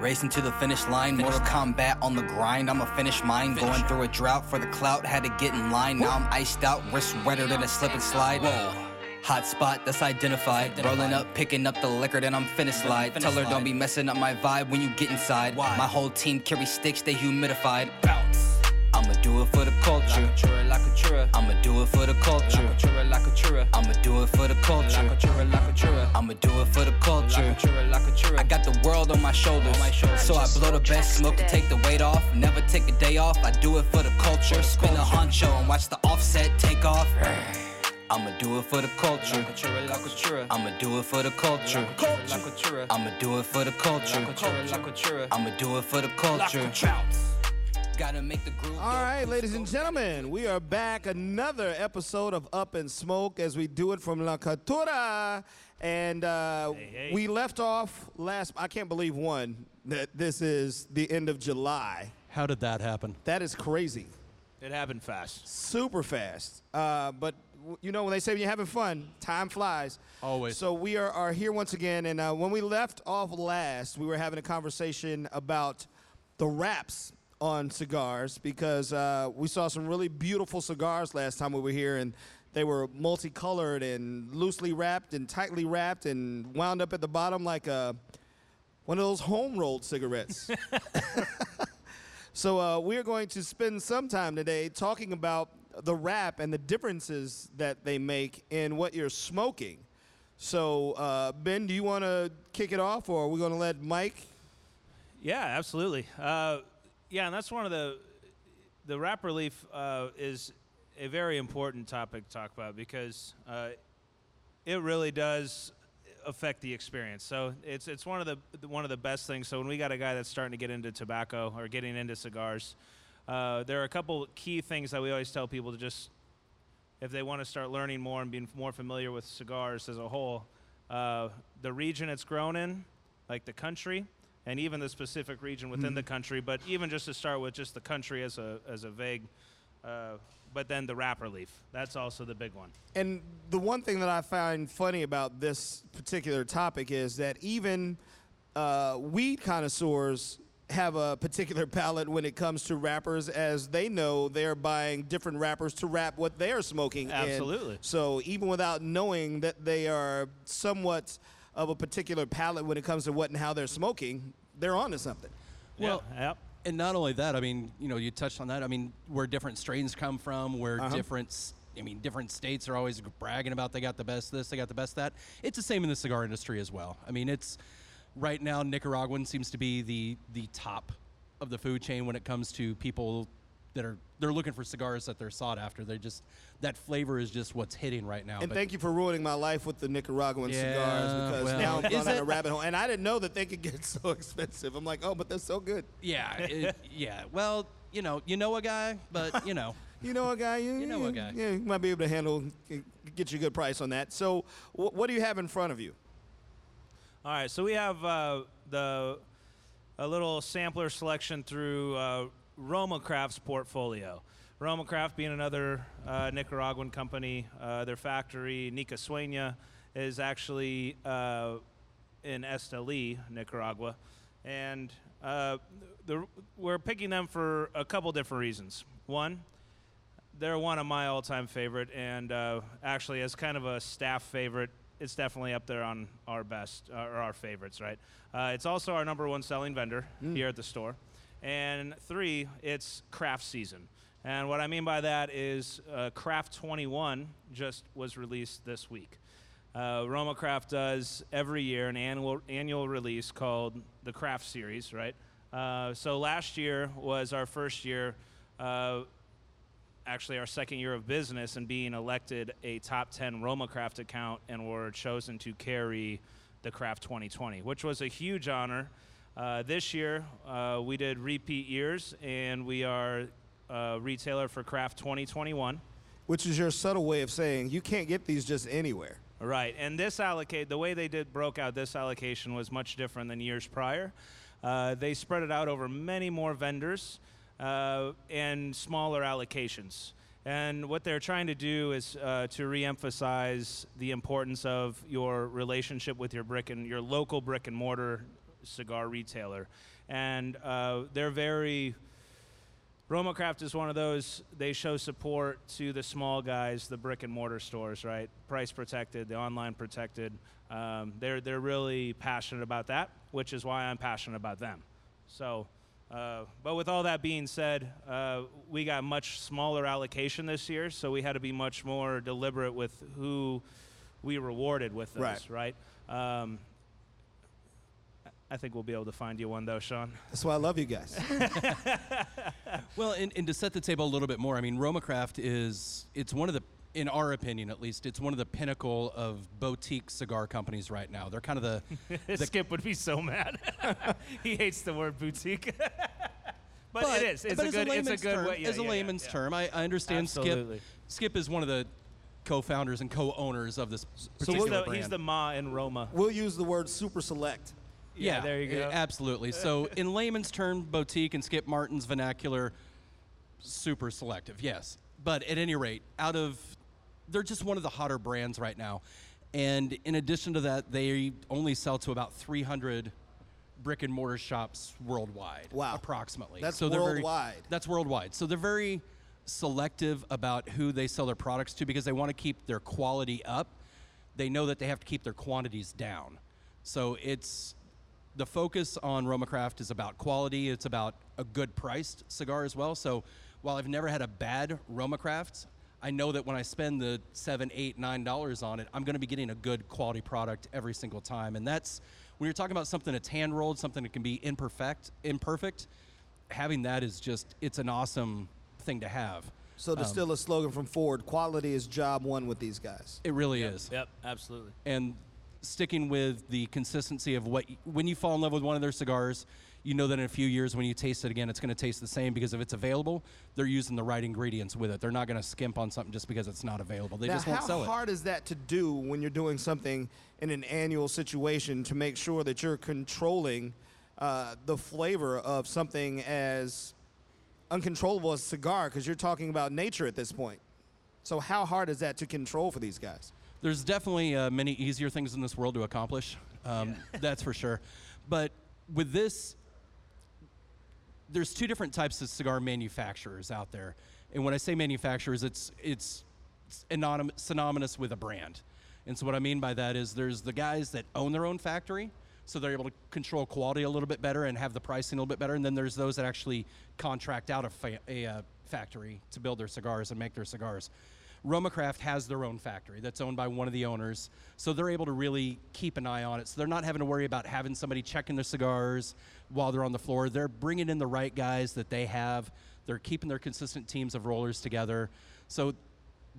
Racing to the finish line, Mortal Kombat on the grind. I'ma finish mine. Going through a drought for the clout, had to get in line. Now I'm iced out, wrist wetter than a slip and slide. Whoa. Hot spot that's identified. Rolling up, picking up the liquor, then I'm finna slide. Tell her don't be messing up my vibe when you get inside. My whole team carry sticks, they humidified. I'ma do it for the culture. I'ma do it for the culture. I'ma do it for the culture. I'ma do it for the culture. I got the world on my shoulders. So I blow the best smoke to take the weight off. Never take a day off. I do it for the culture. Spin a honcho and watch the offset take off. I'ma do it for the culture. I'ma do it for the culture. I'ma do it for the culture. I'ma do it for the culture. Gotta make the groove. All right, ladies and gentlemen, we are back. Another episode of Up in Smoke as we do it from La Cultura. And uh, hey. we left off last, I can't believe one, that this is the end of July. How did that happen? That is crazy. It happened fast. Super fast. Uh, but you know, when they say when you're having fun, time flies. Always. So we are, are here once again. And uh, when we left off last, we were having a conversation about the wraps on cigars because uh, we saw some really beautiful cigars last time we were here. And they were multicolored and loosely wrapped and tightly wrapped and wound up at the bottom like a, one of those home rolled cigarettes. So uh, we're going to spend some time today talking about the wrap and the differences that they make in what you're smoking. So uh, Ben, do you want to kick it off, or are we going to let Mike? Yeah, absolutely. Yeah, and that's one of the the wrapper leaf uh, is a very important topic to talk about because uh, it really does affect the experience. So it's it's one of the one of the best things. So when we got a guy that's starting to get into tobacco or getting into cigars, uh, there are a couple key things that we always tell people to just if they want to start learning more and being more familiar with cigars as a whole, uh, the region it's grown in, like the country, and even the specific region within the country. But even just to start with, just the country as a as a vague. Uh, but then the wrapper leaf. That's also the big one. And the one thing that I find funny about this particular topic is that even uh, weed connoisseurs have a particular palate when it comes to rappers, as they know they're buying different rappers to rap what they're smoking. in. Absolutely. So even without knowing that they are somewhat of a particular palate when it comes to what and how they're smoking, they're onto something. Well, yeah, yep. And not only that, I mean, you know, you touched on that. I mean, where different strains come from, where Uh-huh. different, I mean, different states are always bragging about they got the best this, they got the best that. It's the same in the cigar industry as well. I mean, it's right now Nicaraguan seems to be the the top of the food chain when it comes to people that are they're looking for cigars that they're sought after. They just that flavor is just what's hitting right now. And But- thank you for ruining my life with the Nicaraguan Yeah, cigars because well, now I'm is going on a rabbit hole. And I didn't know that they could get so expensive. I'm like, oh, but they're so good. Yeah, it, yeah. Well, you know, you know a guy, but you know. You know a guy, you, You know a guy. Yeah, you might be able to handle, get you a good price on that. So, wh- what do you have in front of you? All right, so we have uh, the a little sampler selection through uh, Roma Craft's portfolio. Roma Craft being another uh, Nicaraguan company, uh, their factory Nica Sueña is actually uh, in Esteli, Nicaragua, and uh, the, we're picking them for a couple different reasons. One, they're one of my all-time favorite, and uh, actually, as kind of a staff favorite, it's definitely up there on our best uh, or our favorites. Right? Uh, it's also our number one selling vendor here at the store, and three, it's craft season. And what I mean by that is uh, Craft 21 just was released this week. Uh, Roma Craft does every year an annual annual release called the Craft Series, right? Uh, so last year was our first year, uh, actually our second year of business, and being elected a top 10 Roma Craft account, and were chosen to carry the Craft 2020, which was a huge honor. Uh, this year uh, we did repeat years, and we are a retailer for Craft 2021. Which is your subtle way of saying you can't get these just anywhere. Right, and this allocate the way they did broke out this allocation was much different than years prior. Uh, they spread it out over many more vendors uh, and smaller allocations. And what they're trying to do is uh, to reemphasize the importance of your relationship with your brick and your local brick and mortar cigar retailer, and uh, they're very. Romacraft is one of those. They show support to the small guys, the brick and mortar stores, right? Price protected, the online protected. Um, they're they're really passionate about that, which is why I'm passionate about them. So, uh, but with all that being said, uh, we got much smaller allocation this year, so we had to be much more deliberate with who we rewarded with those, right? Um, I think we'll be able to find you one though, Sean. That's why I love you guys. Well, and, and to set the table a little bit more, I mean, Romacraft is, it's one of the, in our opinion at least, it's one of the pinnacle of boutique cigar companies right now. They're kind of the, Skip would be so mad. he hates the word boutique. but, it is. It's but a as good. it's a layman's good term, way. Yeah, as a yeah, yeah, layman's yeah. term, I, I understand Absolutely. Skip. Skip is one of the co-founders and co-owners of this He's particular the, brand. he's the ma in Roma. we'll use the word super select. Yeah, there you go. Absolutely. So, in layman's term, boutique and Skip Martin's vernacular, super selective, yes. But at any rate, out of, they're just one of the hotter brands right now. And in addition to that, they only sell to about 300 brick and mortar shops worldwide. Wow. Approximately. That's they're very- worldwide. that's worldwide. So they're very selective about who they sell their products to because they want to keep their quality up. They know that they have to keep their quantities down. So it's the focus on Romacraft is about quality. It's about a good priced cigar as well. So while I've never had a bad Romacraft, I know that when I spend the seven, eight, nine dollars on it, I'm going to be getting a good quality product every single time. And that's when you're talking about something that's hand rolled, something that can be imperfect, imperfect. Having that is just it's an awesome thing to have. So to um, steal a slogan from Ford, quality is job one with these guys. It really is. Yep, absolutely. and sticking with the consistency of what when you fall in love with one of their cigars you know that in a few years when you taste it again it's going to taste the same because if it's available they're using the right ingredients with it they're not going to skimp on something just because it's not available they now, just won't sell it How hard is that to do when you're doing something in an annual situation to make sure that you're controlling uh, the flavor of something as uncontrollable as a cigar? Because you're talking about nature at this point. So how hard is that to control for these guys? There's definitely uh, many easier things in this world to accomplish um, that's for sure. But with this there's two different types of cigar manufacturers out there. And when i say manufacturers it's it's anonym, synonymous with a brand. And so what i mean by that is there's the guys that own their own factory so they're able to control quality a little bit better and have the pricing a little bit better. And then there's those that actually contract out a, fa- a uh, factory to build their cigars and make their cigars Romacraft has their own factory that's owned by one of the owners, so they're able to really keep an eye on it. So they're not having to worry about having somebody checking their cigars while they're on the floor. They're bringing in the right guys that they have. They're keeping their consistent teams of rollers together. So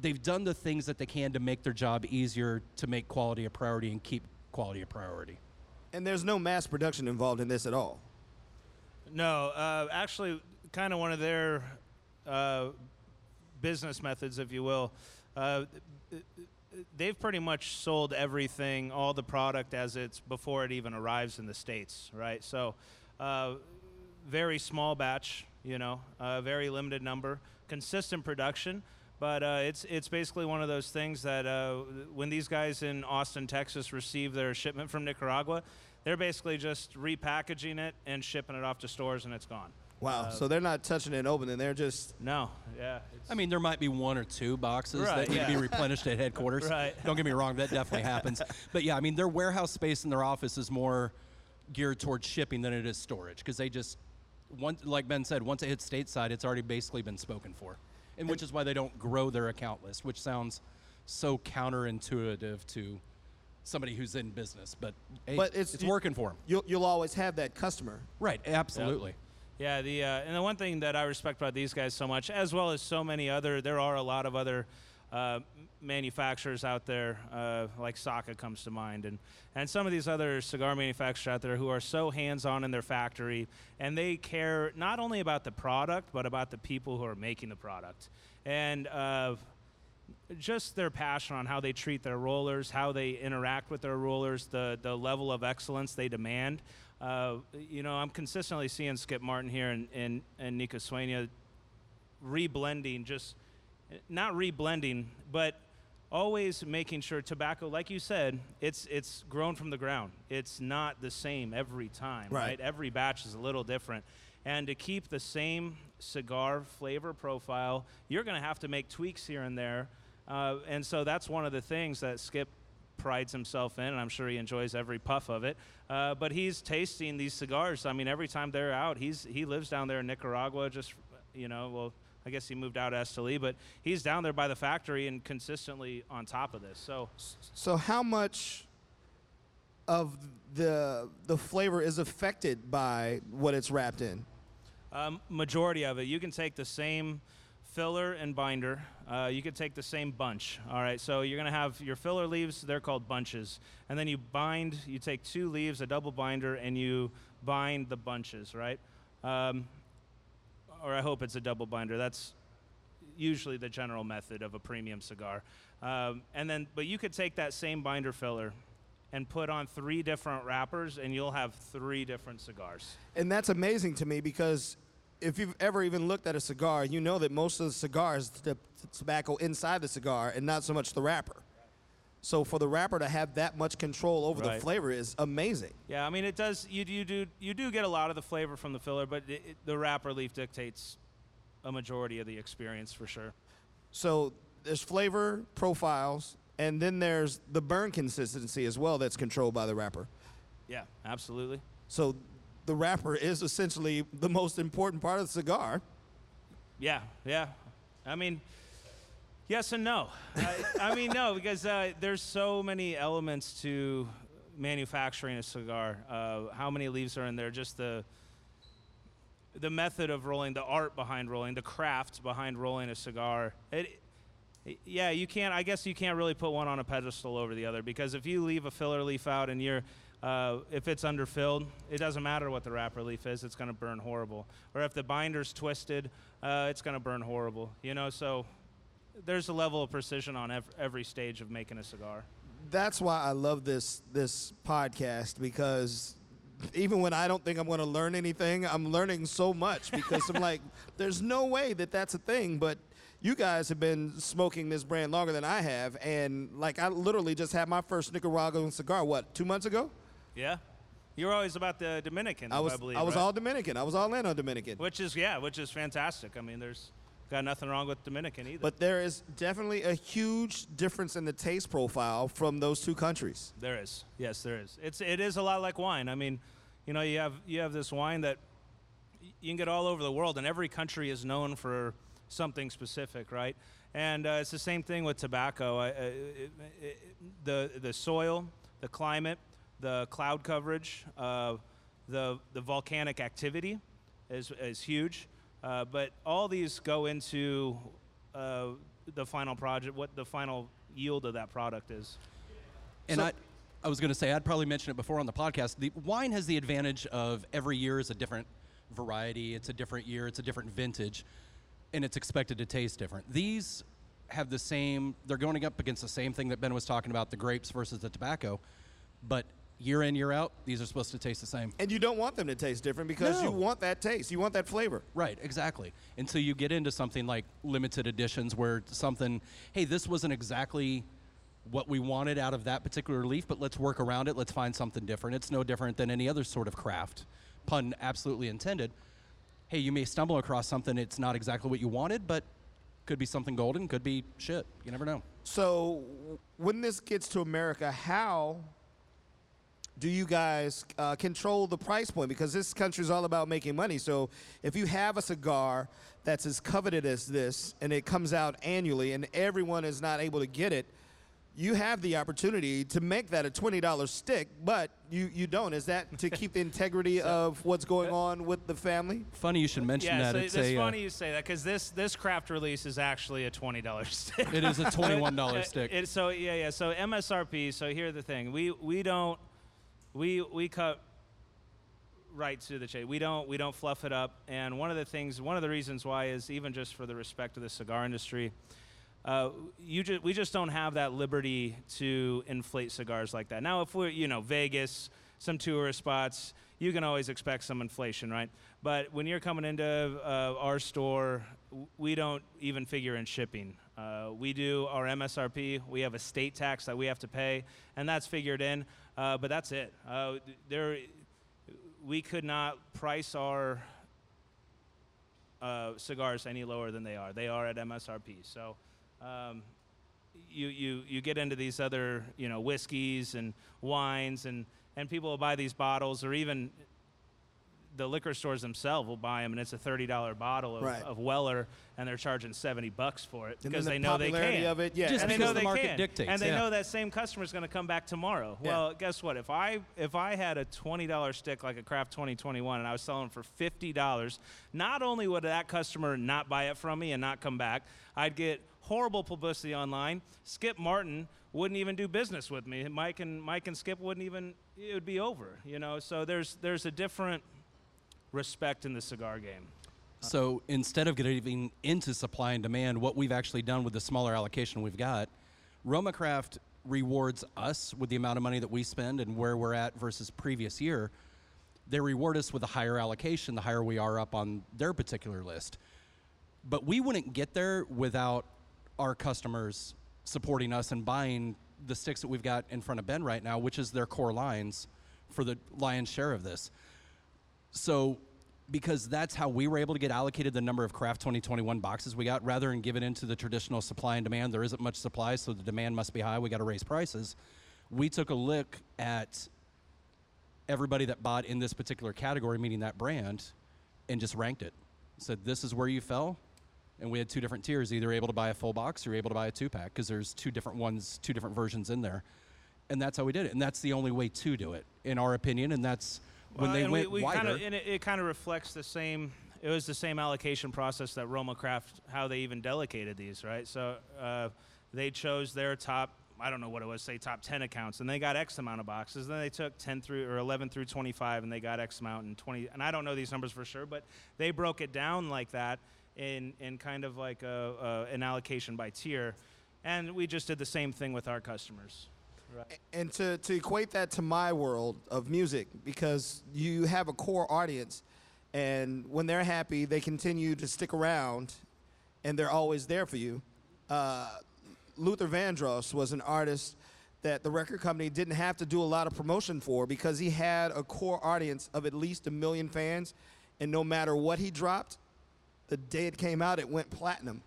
they've done the things that they can to make their job easier to make quality a priority and keep quality a priority. And there's no mass production involved in this at all. No, uh, actually, kind of one of their uh, business methods, if you will. Uh, they've pretty much sold everything, all the product as it's before it even arrives in the states, right? So, uh, very small batch, you know, uh, very limited number, consistent production. But uh, it's it's basically one of those things that uh, when these guys in Austin, Texas, receive their shipment from Nicaragua, they're basically just repackaging it and shipping it off to stores, and it's gone. Wow. Uh, so they're not touching it open, and. They're just No, yeah. I mean, there might be one or two boxes Right, that need to be replenished at headquarters. Right. Don't get me wrong, that definitely happens. But yeah, I mean, their warehouse space in their office is more geared towards shipping than it is storage because they just, one, like Ben said, once it hits stateside, it's already basically been spoken for, and which is why they don't grow their account list, which sounds so counterintuitive to somebody who's in business. But, hey, But it's- it's you- working for them. you'll you'll always have that customer. Right. Absolutely. Yeah, the uh, and the one thing that I respect about these guys so much, as well as so many other, there are a lot of other uh, manufacturers out there, uh, like Saka comes to mind, and and some of these other cigar manufacturers out there who are so hands-on in their factory, and they care not only about the product but about the people who are making the product, and. Uh, just their passion on how they treat their rollers, how they interact with their rollers, the the level of excellence they demand. Uh, you know, I'm consistently seeing Skip Martin here and and, and Nica Sueña reblending, just not reblending, but always making sure tobacco, like you said, it's it's grown from the ground. It's not the same every time, Right. right? Every batch is a little different. And to keep the same cigar flavor profile, you're going to have to make tweaks here and there. Uh, and so that's one of the things that Skip prides himself in, and I'm sure he enjoys every puff of it. Uh, but he's tasting these cigars. I mean, every time they're out, he's he lives down there in Nicaragua. Just you know, well, I guess he moved out to Esteli, but he's down there by the factory and consistently on top of this. So So how much of the the flavor is affected by what it's wrapped in? Um, majority of it, you can take the same filler and binder. Uh, you could take the same bunch. All right, so you're gonna have your filler leaves. They're called bunches, and then you bind. You take two leaves, a double binder, and you bind the bunches. Right, um, or I hope it's a double binder. That's usually the general method of a premium cigar. Um, and then, but you could take that same binder filler and put on three different wrappers, and you'll have three different cigars. And that's amazing to me because if you've ever even looked at a cigar, you know that most of the cigars, the the tobacco inside the cigar and not so much the wrapper. So for the wrapper to have that much control over the flavor is amazing. Yeah, I mean it does. You, you do you do get a lot of the flavor from the filler, but it, it, the wrapper leaf dictates a majority of the experience for sure. So there's flavor profiles, and then there's the burn consistency as well that's controlled by the wrapper. Yeah, absolutely. So the wrapper is essentially the most important part of the cigar. Yeah, yeah. I mean, yes and no. I, I mean no because uh, there's so many elements to manufacturing a cigar. Uh, how many leaves are in there? Just the the method of rolling, the art behind rolling, the craft behind rolling a cigar. It, yeah, you can't. I guess you can't really put one on a pedestal over the other because if you leave a filler leaf out and you're, uh, if it's underfilled, it doesn't matter what the wrapper leaf is. It's going to burn horrible. Or if the binder's twisted, uh, it's going to burn horrible. You know, so there's a level of precision on ev- every stage of making a cigar. That's why I love this this podcast because even when I don't think I'm going to learn anything, I'm learning so much because I'm like, there's no way that that's a thing. But you guys have been smoking this brand longer than I have, and like I literally just had my first Nicaraguan cigar. What two months ago? Yeah, you're always about the Dominican. I was I, believe, I was right? all Dominican. I was all in on Dominican. which is yeah, which is fantastic. I mean, there's got nothing wrong with Dominican either. But there is definitely a huge difference in the taste profile from those two countries. There is. Yes, there is. It's it is a lot like wine. I mean, you know, you have you have this wine that you can get all over the world, and every country is known for something specific, right? And uh, it's the same thing with tobacco. I, uh, it, it, the the soil, the climate, the cloud coverage, uh, the the volcanic activity is is huge. Uh, but all these go into uh, the final project, what the final yield of that product is. And So- I, I was going to say, I'd probably mentioned it before on the podcast. The wine has the advantage of every year is a different variety. It's a different year. It's a different vintage, and it's expected to taste different. These have the same. They're going up against the same thing that Ben was talking about: the grapes versus the tobacco. But year in, year out, these are supposed to taste the same. And you don't want them to taste different because you want that taste. You want that flavor. Right, exactly. Until you get into something like limited editions where something, hey, this wasn't exactly what we wanted out of that particular leaf, but let's work around it. Let's find something different. It's no different than any other sort of craft. Pun absolutely intended. Hey, you may stumble across something it's not exactly what you wanted, but could be something golden, could be shit. You never know. So when this gets to America, how do you guys uh, control the price point? Because this country is all about making money. So if you have a cigar that's as coveted as this, and it comes out annually, and everyone is not able to get it, you have the opportunity to make that a twenty dollars stick, but you, you don't. Is that to keep the integrity of what's going on with the family? Funny you should mention Yeah, that. so it's it's a, uh, funny you say that because this this craft release is actually a twenty dollars stick. it is a $21 Uh, stick. It, so yeah, yeah. So MSRP. So here's the thing: we we don't we we cut right to the chase. We don't we don't fluff it up. And one of the things, one of the reasons why is even just for the respect of the cigar industry. Uh, you ju- we just don't have that liberty to inflate cigars like that. Now, if we're, you know, Vegas, some tourist spots, you can always expect some inflation, right? But when you're coming into uh, our store, we don't even figure in shipping. Uh, we do our MSRP. We have a state tax that we have to pay, and that's figured in. Uh, but that's it. Uh, there, we could not price our uh, cigars any lower than they are. They are at MSRP. So um, you, you, you get into these other, you know, whiskeys and wines, and, and people will buy these bottles, or even the liquor stores themselves will buy them, and it's a thirty dollar bottle of, Right. of Weller, and they're charging seventy bucks for it because then they know they can. of it, yeah, Just and they because know the they market can. dictates, and they yeah. know that same customer is going to come back tomorrow. Yeah. Well, guess what? If I if I had a twenty dollar stick like a Craft 2021 and I was selling for fifty dollars, not only would that customer not buy it from me and not come back, I'd get horrible publicity online. Skip Martin wouldn't even do business with me. Mike and Mike and Skip wouldn't even. It would be over. You know. So there's there's a different respect in the cigar game. So instead of getting into supply and demand, what we've actually done with the smaller allocation we've got, RomaCraft rewards us with the amount of money that we spend and where we're at versus previous year. They reward us with a higher allocation the higher we are up on their particular list. But we wouldn't get there without our customers supporting us and buying the sticks that we've got in front of Ben right now, which is their core lines for the lion's share of this. So, because that's how we were able to get allocated the number of Craft 2021 boxes we got, rather than give it into the traditional supply and demand, there isn't much supply, so the demand must be high. We got to raise prices. We took a look at everybody that bought in this particular category, meaning that brand, and just ranked it. Said, this is where you fell. And we had two different tiers either able to buy a full box or able to buy a two pack because there's two different ones, two different versions in there. And that's how we did it. And that's the only way to do it, in our opinion. And that's when Well, they and went we, we wider. Kinda, and it, it kind of reflects the same. It was the same allocation process that Roma Craft, how they even delegated these, right? So uh, they chose their top. I don't know what it was, say top 10 accounts, and they got X amount of boxes. Then they took 10 through or 11 through 25, and they got X amount and 20. And I don't know these numbers for sure, but they broke it down like that in in kind of like a, a, an allocation by tier. And we just did the same thing with our customers. Right. and to, to equate that to my world of music because you have a core audience and when they're happy they continue to stick around and they're always there for you uh, luther vandross was an artist that the record company didn't have to do a lot of promotion for because he had a core audience of at least a million fans and no matter what he dropped the day it came out it went platinum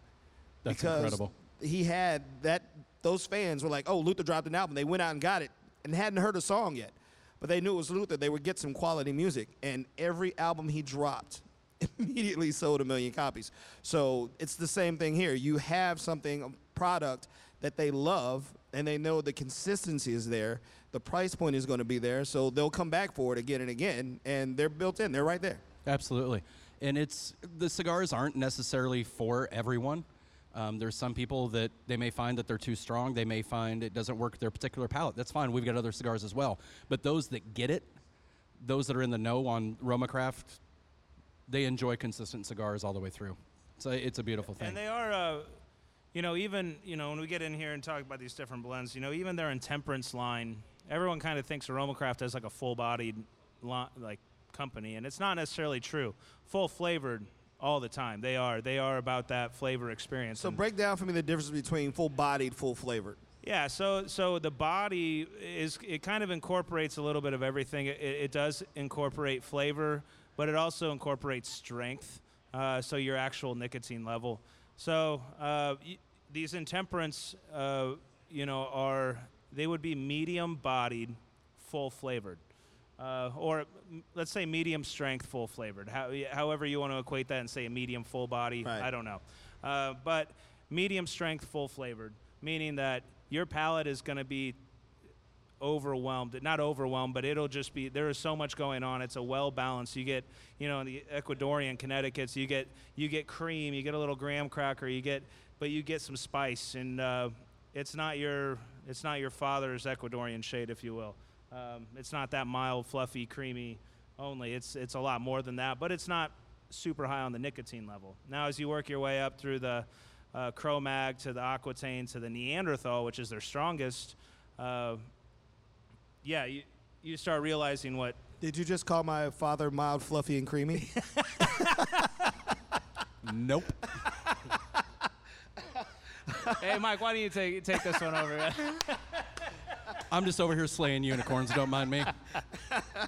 That's because incredible. He had that. Those fans were like, "Oh, Luther dropped an album." They went out and got it and hadn't heard a song yet, but they knew it was Luther. They would get some quality music, and every album he dropped immediately sold a million copies. So it's the same thing here. You have something, a product that they love, and they know the consistency is there. The price point is going to be there, so they'll come back for it again and again, and they're built in. They're right there. Absolutely. And it's the cigars aren't necessarily for everyone. Um, there's some people that they may find that they're too strong. They may find it doesn't work their particular palate. That's fine. We've got other cigars as well. But those that get it, those that are in the know on RomaCraft, they enjoy consistent cigars all the way through. So it's a beautiful thing. And they are, uh, you know, even you know when we get in here and talk about these different blends, you know, even their intemperance line, everyone kind of thinks Aromacraft as like a full-bodied, li- like company, and it's not necessarily true. Full flavored all the time. They are. They are about that flavor experience. So And- break down for me the difference between full-bodied, full-flavored. yeah, so so the body is it kind of incorporates a little bit of everything. It, it does incorporate flavor, but it also incorporates strength. Uh, so your actual nicotine level. So uh, y- these intemperance, uh, you know, are they would be medium bodied, full flavored. Uh, or let's say medium strength, full flavored. How, however you want to equate that and say a medium full body, Right. I don't know. Uh, but medium strength, full flavored, meaning that your palate is going to be overwhelmed. Not overwhelmed, but it'll just be there is so much going on. It's a well balanced. You get, you know, in the Ecuadorian Connecticut's, you get you get cream, you get a little graham cracker, you get, but you get some spice, and uh, it's not your it's not your father's Ecuadorian shade, if you will. Um, it's not that mild, fluffy, creamy only. It's it's a lot more than that, but it's not super high on the nicotine level. Now, as you work your way up through the uh, Cro-Mag to the Aquitaine to the Neanderthal, which is their strongest, uh, yeah, you, you start realizing what Did you just call my father mild, fluffy, and creamy? Nope. hey, Mike, why don't you take take this one over? I'm just over here slaying unicorns. Don't mind me.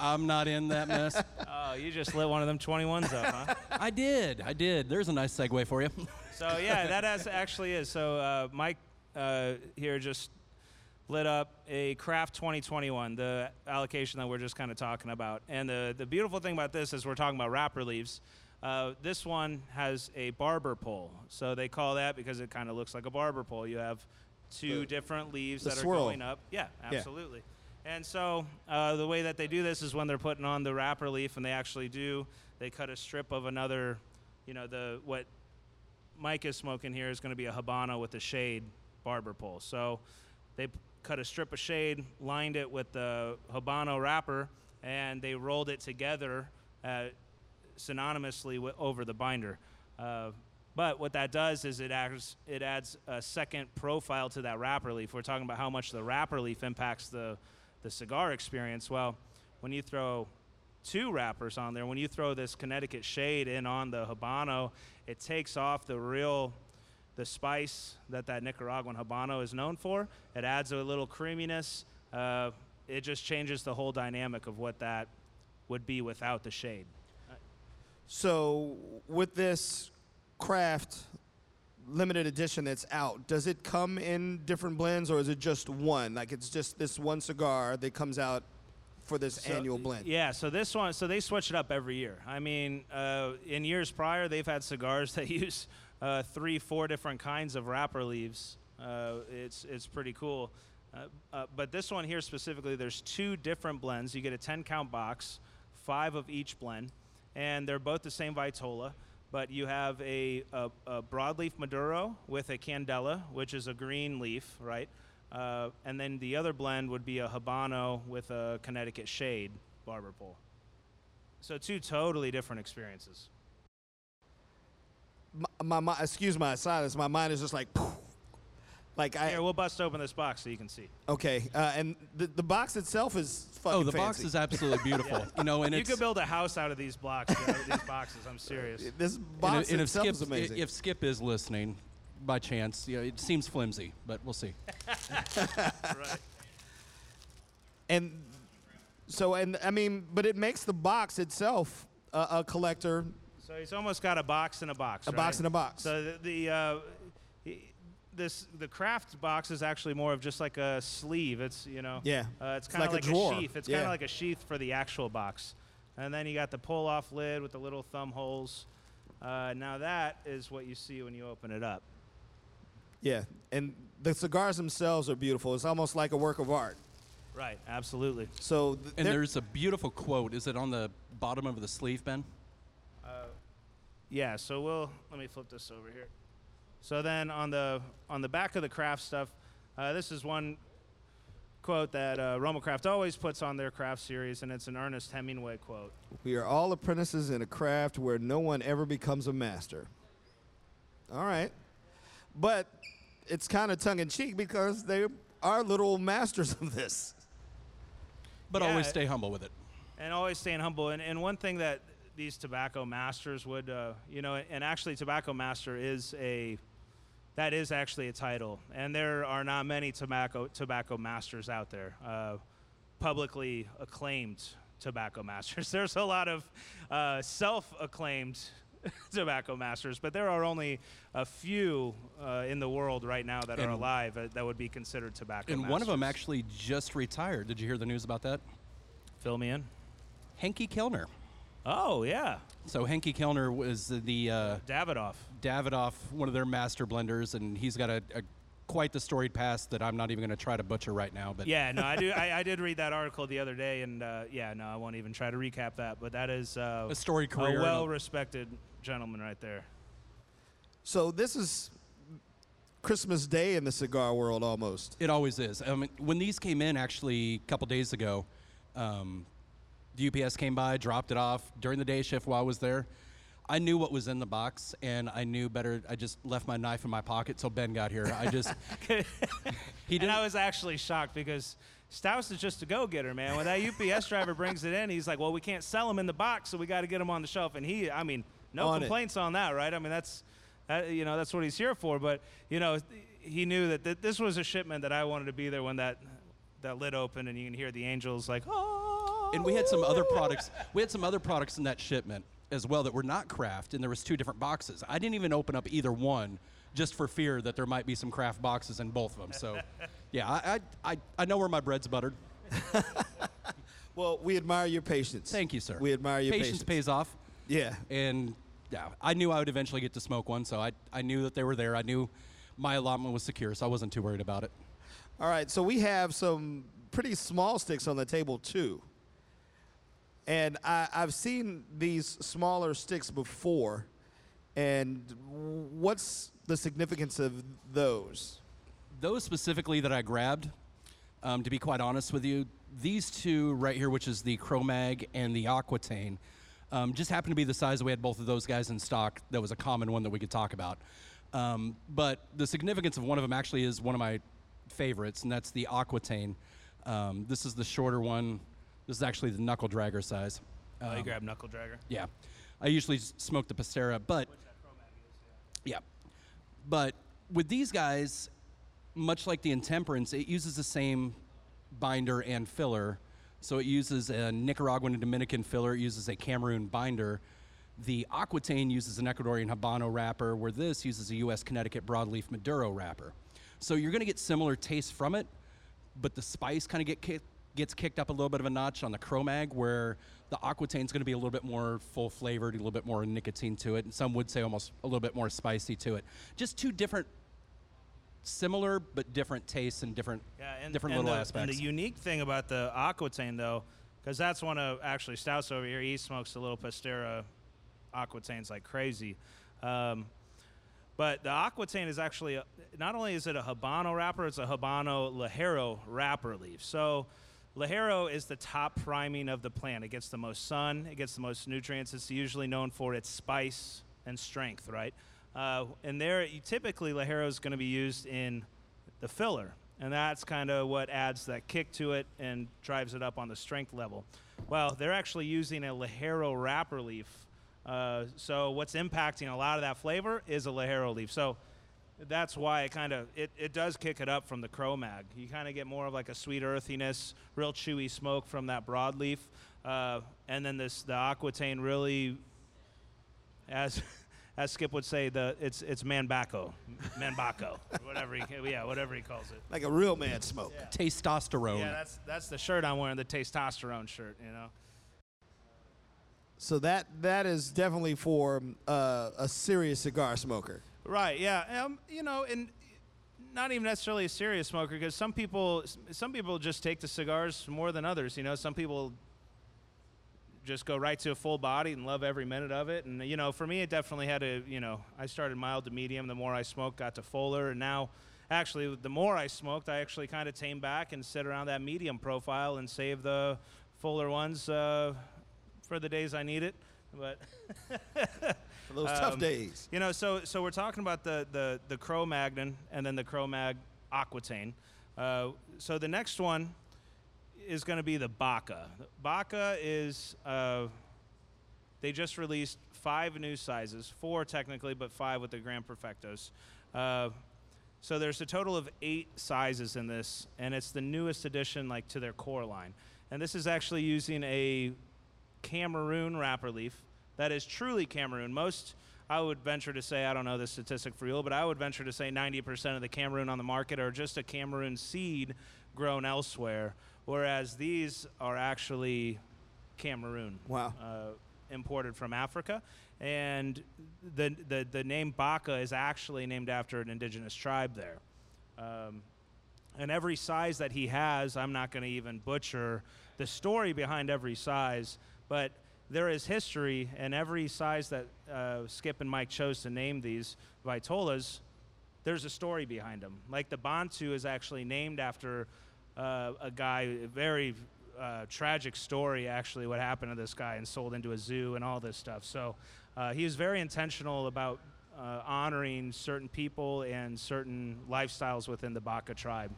I'm not in that mess. oh, you just lit one of them 21s up, huh? I did. I did. There's a nice segue for you. So yeah, that as actually is. So uh, Mike uh, here just lit up a Craft 2021, the allocation that we're just kind of talking about. And the the beautiful thing about this is we're talking about wrapper leaves. Uh, this one has a barber pole, so they call that because it kind of looks like a barber pole. You have two The- different leaves that swirl. are going up. Yeah, absolutely. And so uh, the way that they do this is when they're putting on the wrapper leaf, and they actually do, they cut a strip of another, you know, the what Mike is smoking here is going to be a Habano with a shade barber pole. So they cut a strip of shade, lined it with the Habano wrapper, and they rolled it together uh, synonymously wi- over the binder. Uh, but what that does is it adds, it adds a second profile to that wrapper leaf. We're talking about how much the wrapper leaf impacts the, the cigar experience. Well, when you throw two wrappers on there, when you throw this Connecticut shade in on the Habano, it takes off the real the spice that that Nicaraguan Habano is known for. It adds a little creaminess. Uh, it just changes the whole dynamic of what that would be without the shade. so, with this craft limited edition that's out, does it come in different blends or is it just one? Like it's just this one cigar that comes out for this So- annual blend? Yeah, so this one, so they switch it up every year. I mean, uh, in years prior, they've had cigars that use uh, three, four different kinds of wrapper leaves. Uh, it's it's pretty cool. Uh, uh, but this one here specifically, there's two different blends. You get a 10 count box, five of each blend, and they're both the same Vitola. But you have a, a, a broadleaf Maduro with a Candela, which is a green leaf, right? Uh, and then the other blend would be a Habano with a Connecticut Shade barber pole. So two totally different experiences. My, my, mi- excuse my silence. My mind is just like, like I. Here, we'll bust open this box so you can see. Okay, uh, and the, the box itself is fucking Oh, the box is absolutely beautiful. You know, and you it's could build a house out of these blocks, these boxes. I'm serious. This box and if itself Skip is amazing. if Skip is listening, by chance, you know, it seems flimsy, but we'll see. right. and so, and I mean, but it makes the box itself a, a collector. So he's almost got a box in a box. A box in a box. So the, the uh, he- this the craft box is actually more of just like a sleeve. It's you know. Yeah. Uh, it's It's kind of like like, a drawer. sheath. It's Yeah. kind of like a sheath for the actual box. And then you got the pull off lid with the little thumb holes. Uh, now that is what you see when you open it up. Yeah, and the cigars themselves are beautiful. It's almost like a work of art. Right. Absolutely. So, th- And there's a beautiful quote. Is it on the bottom of the sleeve, Ben? Yeah, so we'll let me flip this over here. So then on the on the back of the craft stuff, uh, this is one quote that uh, Roma Craft always puts on their craft series, and it's an Ernest Hemingway quote. we are all apprentices in a craft where no one ever becomes a master. All right, but it's kind of tongue in cheek because they are little masters of this. But Yeah, always stay humble with it. and always staying humble. And, and one thing that these tobacco masters would, uh, you know, and actually tobacco master is a, that is actually a title. And there are not many tobacco tobacco masters out there, uh, publicly acclaimed tobacco masters. There's a lot of uh, self-acclaimed tobacco masters, but there are only a few uh, in the world right now that are alive uh, that would be considered tobacco And masters. one of them actually just retired. Did you hear the news about that? fill me in. Henke Kelner. Oh yeah, So Henke Kelner was the uh, Davidoff. Davidoff, one of their master blenders, and he's got a, a quite the storied past that I'm not even going to try to butcher right now. But Yeah, no, I do. I, I did read that article the other day, and uh, yeah, no, I won't even try to recap that. But that is uh, a storied career. a a- well-respected gentleman right there. So this is Christmas Day in the cigar world almost. It always is. I mean, when these came in, actually, a couple days ago, um, the UPS came by, dropped it off during the day shift while I was there. I knew what was in the box, and I knew better. I just left my knife in my pocket till Ben got here. I just he didn't. I was actually shocked because Stouse is just a go-getter, man. When that UPS driver brings it in, he's like, "Well, we can't sell them in the box, so we got to get them on the shelf." And he, I mean, no On it. complaints on that, right? I mean, that's, uh, you know, that's what he's here for. But you know, he knew that th- this was a shipment that I wanted to be there when that that lid opened, and you can hear the angels like, "Oh." And we had some other products. We had some other products in that shipment as well that were not craft, and there was two different boxes. I didn't even open up either one, just for fear that there might be some craft boxes in both of them. So, yeah, I I, I, know where my bread's buttered. Well, we admire your patience. Thank you, sir. We admire your patience. patience. pays off, Yeah. and yeah, I knew I would eventually get to smoke one, so I I knew that they were there. I knew my allotment was secure, so I wasn't too worried about it. All right, so we have some pretty small sticks on the table too. And I, I've seen these smaller sticks before. And what's the significance of those? Those specifically that I grabbed, um, to be quite honest with you, these two right here, which is the CroMag and the Aquitaine, um, just happened to be the size that we had both of those guys in stock. That was a common one that we could talk about. Um, but the significance of one of them actually is one of my favorites, and that's the Aquitaine. Um, this is the shorter one. This is actually the knuckle dragger size. Oh, you um, grab knuckle dragger. Yeah. I usually smoke the Pastera, but yeah. But with these guys, much like the Intemperance, it uses the same binder and filler. So it uses a Nicaraguan and Dominican filler, it uses a Cameroon binder. The Aquitaine uses an Ecuadorian Habano wrapper, where this uses a U.S. Connecticut broadleaf Maduro wrapper. So you're going to get similar taste from it, but the spice kind of get kick, gets kicked up a little bit of a notch on the CroMag, where the Aquitaine is going to be a little bit more full flavored, a little bit more nicotine to it, and some would say almost a little bit more spicy to it. Just two different, similar but different tastes and different, Yeah, and, different and little the, aspects. And the unique thing about the Aquitaine, though, because that's one of actually Stouts over here. He smokes the little Pastera Aquitaines like crazy. Um, but the Aquitaine is actually a, not only is it a Habano wrapper, it's a Habano Ligero wrapper leaf. So Ligero is the top priming of the plant. It gets the most sun, it gets the most nutrients. It's usually known for its spice and strength, right? Uh, and there, typically Ligero is going to be used in the filler, and that's kind of what adds that kick to it and drives it up on the strength level. Well, they're actually using a Ligero wrapper leaf. Uh, so what's impacting a lot of that flavor is a Ligero leaf. So that's why it kind of it, it does kick it up from the CroMag. You kind of get more of like a sweet earthiness, real chewy smoke from that broadleaf, uh, and then this the Aquitaine really, as as Skip would say, the it's it's manbaco, manbaco, whatever he yeah whatever he calls it. Like a real man smoke. Testosterone. Yeah, that's that's the shirt I'm wearing, the testosterone shirt. You know. So that that is definitely for uh, a serious cigar smoker. Right. Yeah. Um, you know, and not even necessarily a serious smoker because some people some people just take the cigars more than others. You know, some people just go right to a full body and love every minute of it. And you know, for me, it definitely had a you know, I started mild to medium. The more I smoked, got to fuller, and now. Actually, the more I smoked, I actually kind of tamed back and sit around that medium profile and save the fuller ones uh, for the days I need it. But For those tough Um, days. you know, so so we're talking about the the the Cro Magnon and then the Cro Mag Aquitaine. Uh, so the next one is going to be the Baka. Baka is uh, they just released five new sizes, four technically, but five with the Grand Perfectos. Uh, so there's a total of eight sizes in this, and it's the newest addition, like to their core line. And this is actually using a Cameroon wrapper leaf that is truly Cameroon. Most, I would venture to say, I don't know the statistic for real, but I would venture to say 90% of the Cameroon on the market are just a Cameroon seed grown elsewhere, whereas these are actually Cameroon. Wow. Uh, imported from Africa. And the, the, the name Baka is actually named after an indigenous tribe there. Um, and every size that he has, I'm not going to even butcher the story behind every size, but there is history, and every size that uh, Skip and Mike chose to name these Vitolas, there's a story behind them. Like the Bantu is actually named after uh, a guy, a very uh, tragic story, actually, what happened to this guy and sold into a zoo and all this stuff. So uh, he was very intentional about uh, honoring certain people and certain lifestyles within the Baka tribe.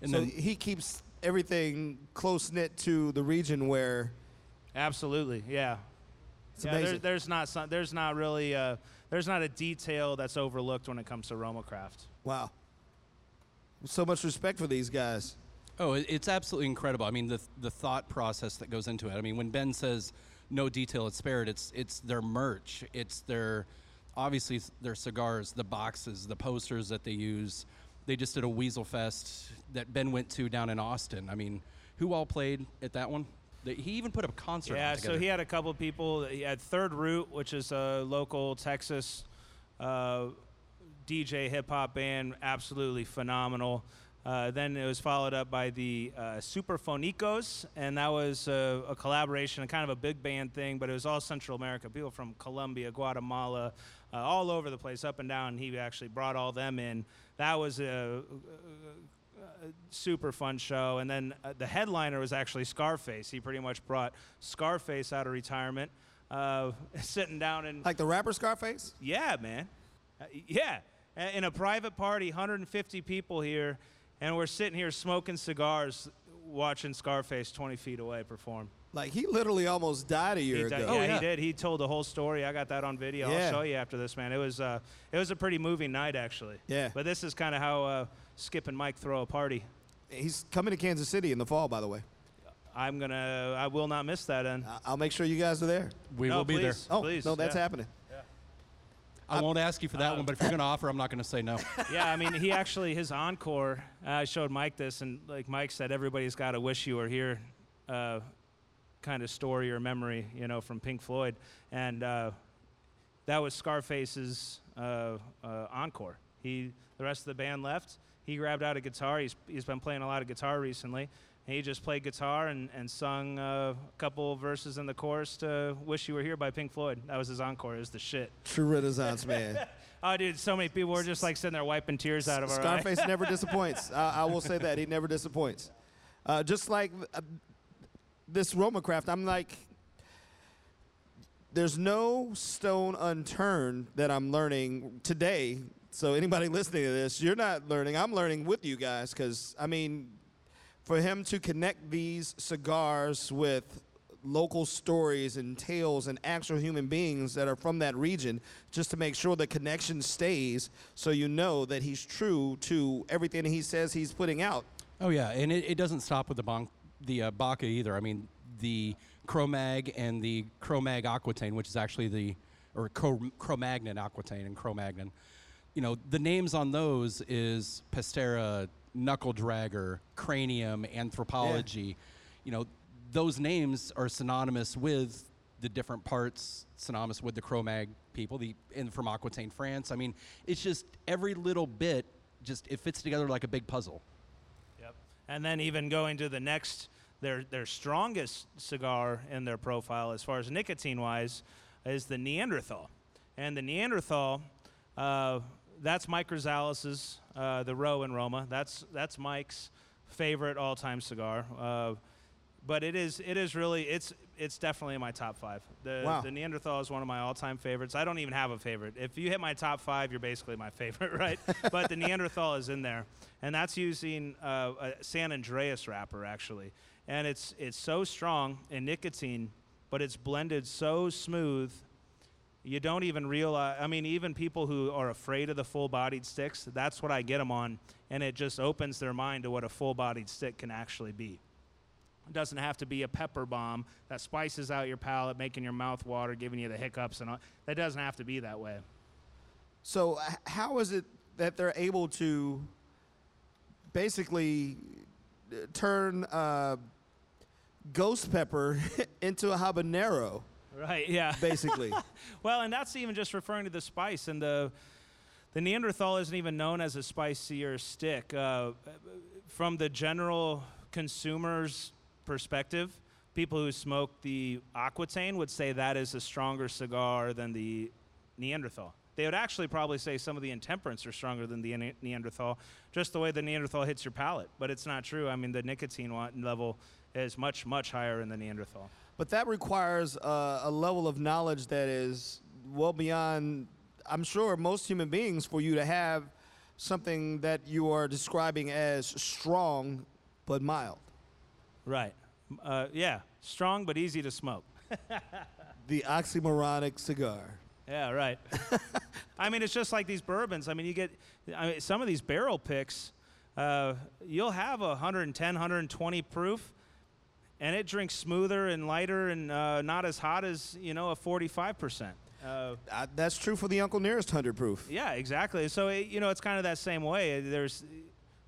And so then he keeps everything close knit to the region where Absolutely, yeah. it's yeah, there, there's not some, there's not really uh, there's not a detail that's overlooked when it comes to Roma craft. wow. So much respect for these guys. Oh, it's absolutely incredible. I mean, the the thought process that goes into it. I mean, when Ben says no detail is spared, it's it's their merch, it's their obviously their cigars, the boxes, the posters that they use. They just did a Weasel Fest that Ben went to down in Austin. I mean, who all played at that one? They- He even put up a concert. Yeah, so he had a couple of people. He had Third Root, which is a local Texas uh, DJ hip hop band, absolutely phenomenal. Uh, then it was followed up by the uh, Superfonicos, and that was uh, a collaboration, kind of a big band thing, but it was all Central America, people from Colombia, Guatemala, uh, all over the place, up and down. He actually brought all them in. That was a, super fun show. And then uh, the headliner was actually Scarface. He pretty much brought Scarface out of retirement, uh, sitting down and Like the rapper Scarface? yeah, man, Uh, yeah, in a private party, 150 people here, and we're sitting here smoking cigars, watching Scarface 20 feet away perform. Like he literally almost died a He year did- ago. yeah, yeah. he did. He told the whole story. I got that on video. Yeah. I'll show you after this, man. It was uh, it was a pretty moving night, actually. Yeah. But this is kind of how uh, Skip and Mike throw a party. He's coming to Kansas City in the fall, by the way. I'm gonna. I will not miss that. And I- I'll make sure you guys are there. we No, will be there. please. Oh, Please, no, that's yeah. happening. I won't ask you for that one, but if you're going to offer, I'm not going to say no. yeah, I mean, he actually his encore. uh, I showed Mike this, and like Mike said, everybody's got a "Wish You Were Here" uh, kind of story or memory, you know, from Pink Floyd, and uh, that was Scarface's uh, uh, encore. He, the rest of the band left. He grabbed out a guitar. He's he's been playing a lot of guitar recently. And he just played guitar and, and sung uh, a couple verses in the chorus to "Wish You Were Here" by Pink Floyd. That was his encore. It was the shit. True Renaissance man. Oh, dude, so many people were just like sitting there wiping tears out of our eyes. Scarface never disappoints. I, I will say that he never disappoints. Uh, just like uh, this Roma craft, I'm like, there's no stone unturned that I'm learning today. So anybody listening to this, you're not learning. I'm learning with you guys because I mean, for him to connect these cigars with local stories and tales and actual human beings that are from that region just to make sure the connection stays so you know that he's true to everything he says he's putting out. Oh yeah, and it, it doesn't stop with the bon- the uh, Baka either. I mean, the Cro-Mag and the Cro-Mag Aquitaine, which is actually the or Cro- Cro-Magnon Aquitaine and Cro-Magnon. You know, the names on those is Pestera, Knuckle Dragger, Cranium, Anthropology. You know, those names are synonymous with the different parts, synonymous with the Cro-Mag people, the and from Aquitaine, France. I mean, it's just every little bit just it fits together like a big puzzle. Yep. And then even going to the next, their their strongest cigar in their profile, as far as nicotine wise, is the Neanderthal. And the Neanderthal, uh, that's Mike Rosales', uh, the Row in Roma. That's that's Mike's favorite all-time cigar. Uh, but it is it is really it's it's definitely in my top five. The Wow. the Neanderthal is one of my all-time favorites. I don't even have a favorite. If you hit my top five, you're basically my favorite, right? but the Neanderthal is in there, and that's using uh, a San Andrés wrapper actually, and it's it's so strong in nicotine, but it's blended so smooth. You don't even realize. I mean, even people who are afraid of the full-bodied sticks, that's what I get them on, and it just opens their mind to what a full-bodied stick can actually be. It doesn't have to be a pepper bomb that spices out your palate, making your mouth water, giving you the hiccups and all. That doesn't have to be that way. So how is it that they're able to basically uh, turn uh, ghost pepper into a habanero, Right? Yeah. basically? Well, and that's even just referring to the spice and the the Neanderthal isn't even known as a spicier stick. Uh, from the general consumer's perspective, people who smoke the Aquitaine would say that is a stronger cigar than the Neanderthal. They would actually probably say some of the intemperance are stronger than the Neanderthal, just the way the Neanderthal hits your palate. But it's not true. I mean, the nicotine level is much, much higher in the Neanderthal. But that requires uh, a level of knowledge that is well beyond, I'm sure, most human beings for you to have something that you are describing as strong but mild. Right. Uh, yeah. Strong but easy to smoke. The oxymoronic cigar. Yeah, right. I mean, it's just like these bourbons. I mean, you get I mean, some of these barrel picks. Uh, you'll have a 110, 120 proof, and it drinks smoother and lighter and uh, not as hot as you know a 45 percent. Uh, Uh, that's true for the Uncle Nearest 100 proof. yeah, exactly. So it, you know, it's kind of that same way. There's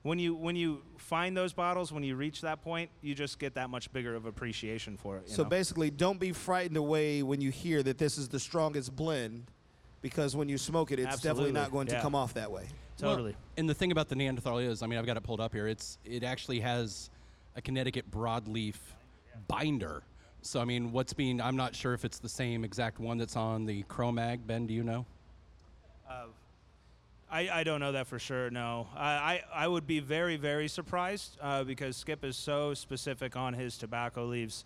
when you when you find those bottles, when you reach that point, you just get that much bigger of appreciation for it. you So know? basically, don't be frightened away when you hear that this is the strongest blend, because when you smoke it, it's definitely not going to come off that way. totally. Well, and the thing about the Neanderthal is, I mean, I've got it pulled up here. It's it actually has a Connecticut broadleaf binder. So I mean, what's being? I'm not sure if it's the same exact one that's on the CroMag. Ben, do you know? I, I don't know that for sure. No, I, I, I would be very very surprised uh, because Skip is so specific on his tobacco leaves.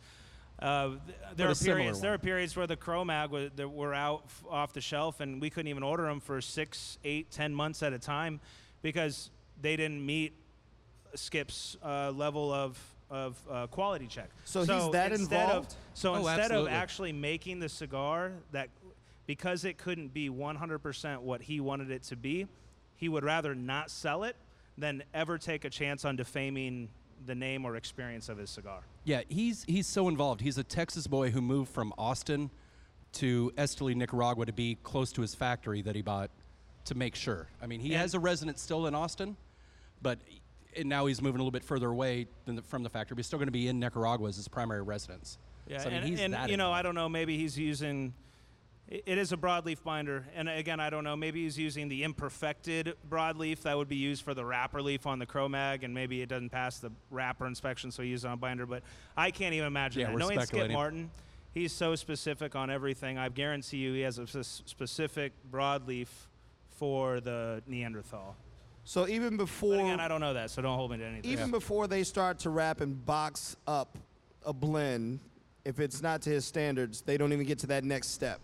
Uh, th- there are periods. There are periods where the CroMag was, that were out f- off the shelf, and we couldn't even order them for six, eight, ten months at a time because they didn't meet Skip's uh, level of of uh, quality check. So he's that instead involved? Of, so Oh, instead absolutely. of actually making the cigar that because it couldn't be 100% what he wanted it to be, he would rather not sell it than ever take a chance on defaming the name or experience of his cigar. Yeah, he's he's so involved. He's a Texas boy who moved from Austin to Esteli, Nicaragua, to be close to his factory that he bought to make sure. I mean, he And- has a residence still in Austin, but and now he's moving a little bit further away than the, from the factory. But he's still going to be in Nicaragua as his primary residence. Yeah, so, I mean, and, he's and, that you know, I don't know. Maybe he's using. It is a broadleaf binder, and again, I don't know. Maybe he's using the imperfected broadleaf that would be used for the wrapper leaf on the CroMag, and maybe it doesn't pass the wrapper inspection, so he uses it on a binder. But I can't even imagine Yeah, that. Knowing Skip. Martin, he's so specific on everything. I guarantee you, he has a specific broadleaf for the Neanderthal. So even But before, again, I don't know that, so don't hold me to anything. even before they start to wrap and box up a blend, if it's not to his standards, they don't even get to that next step.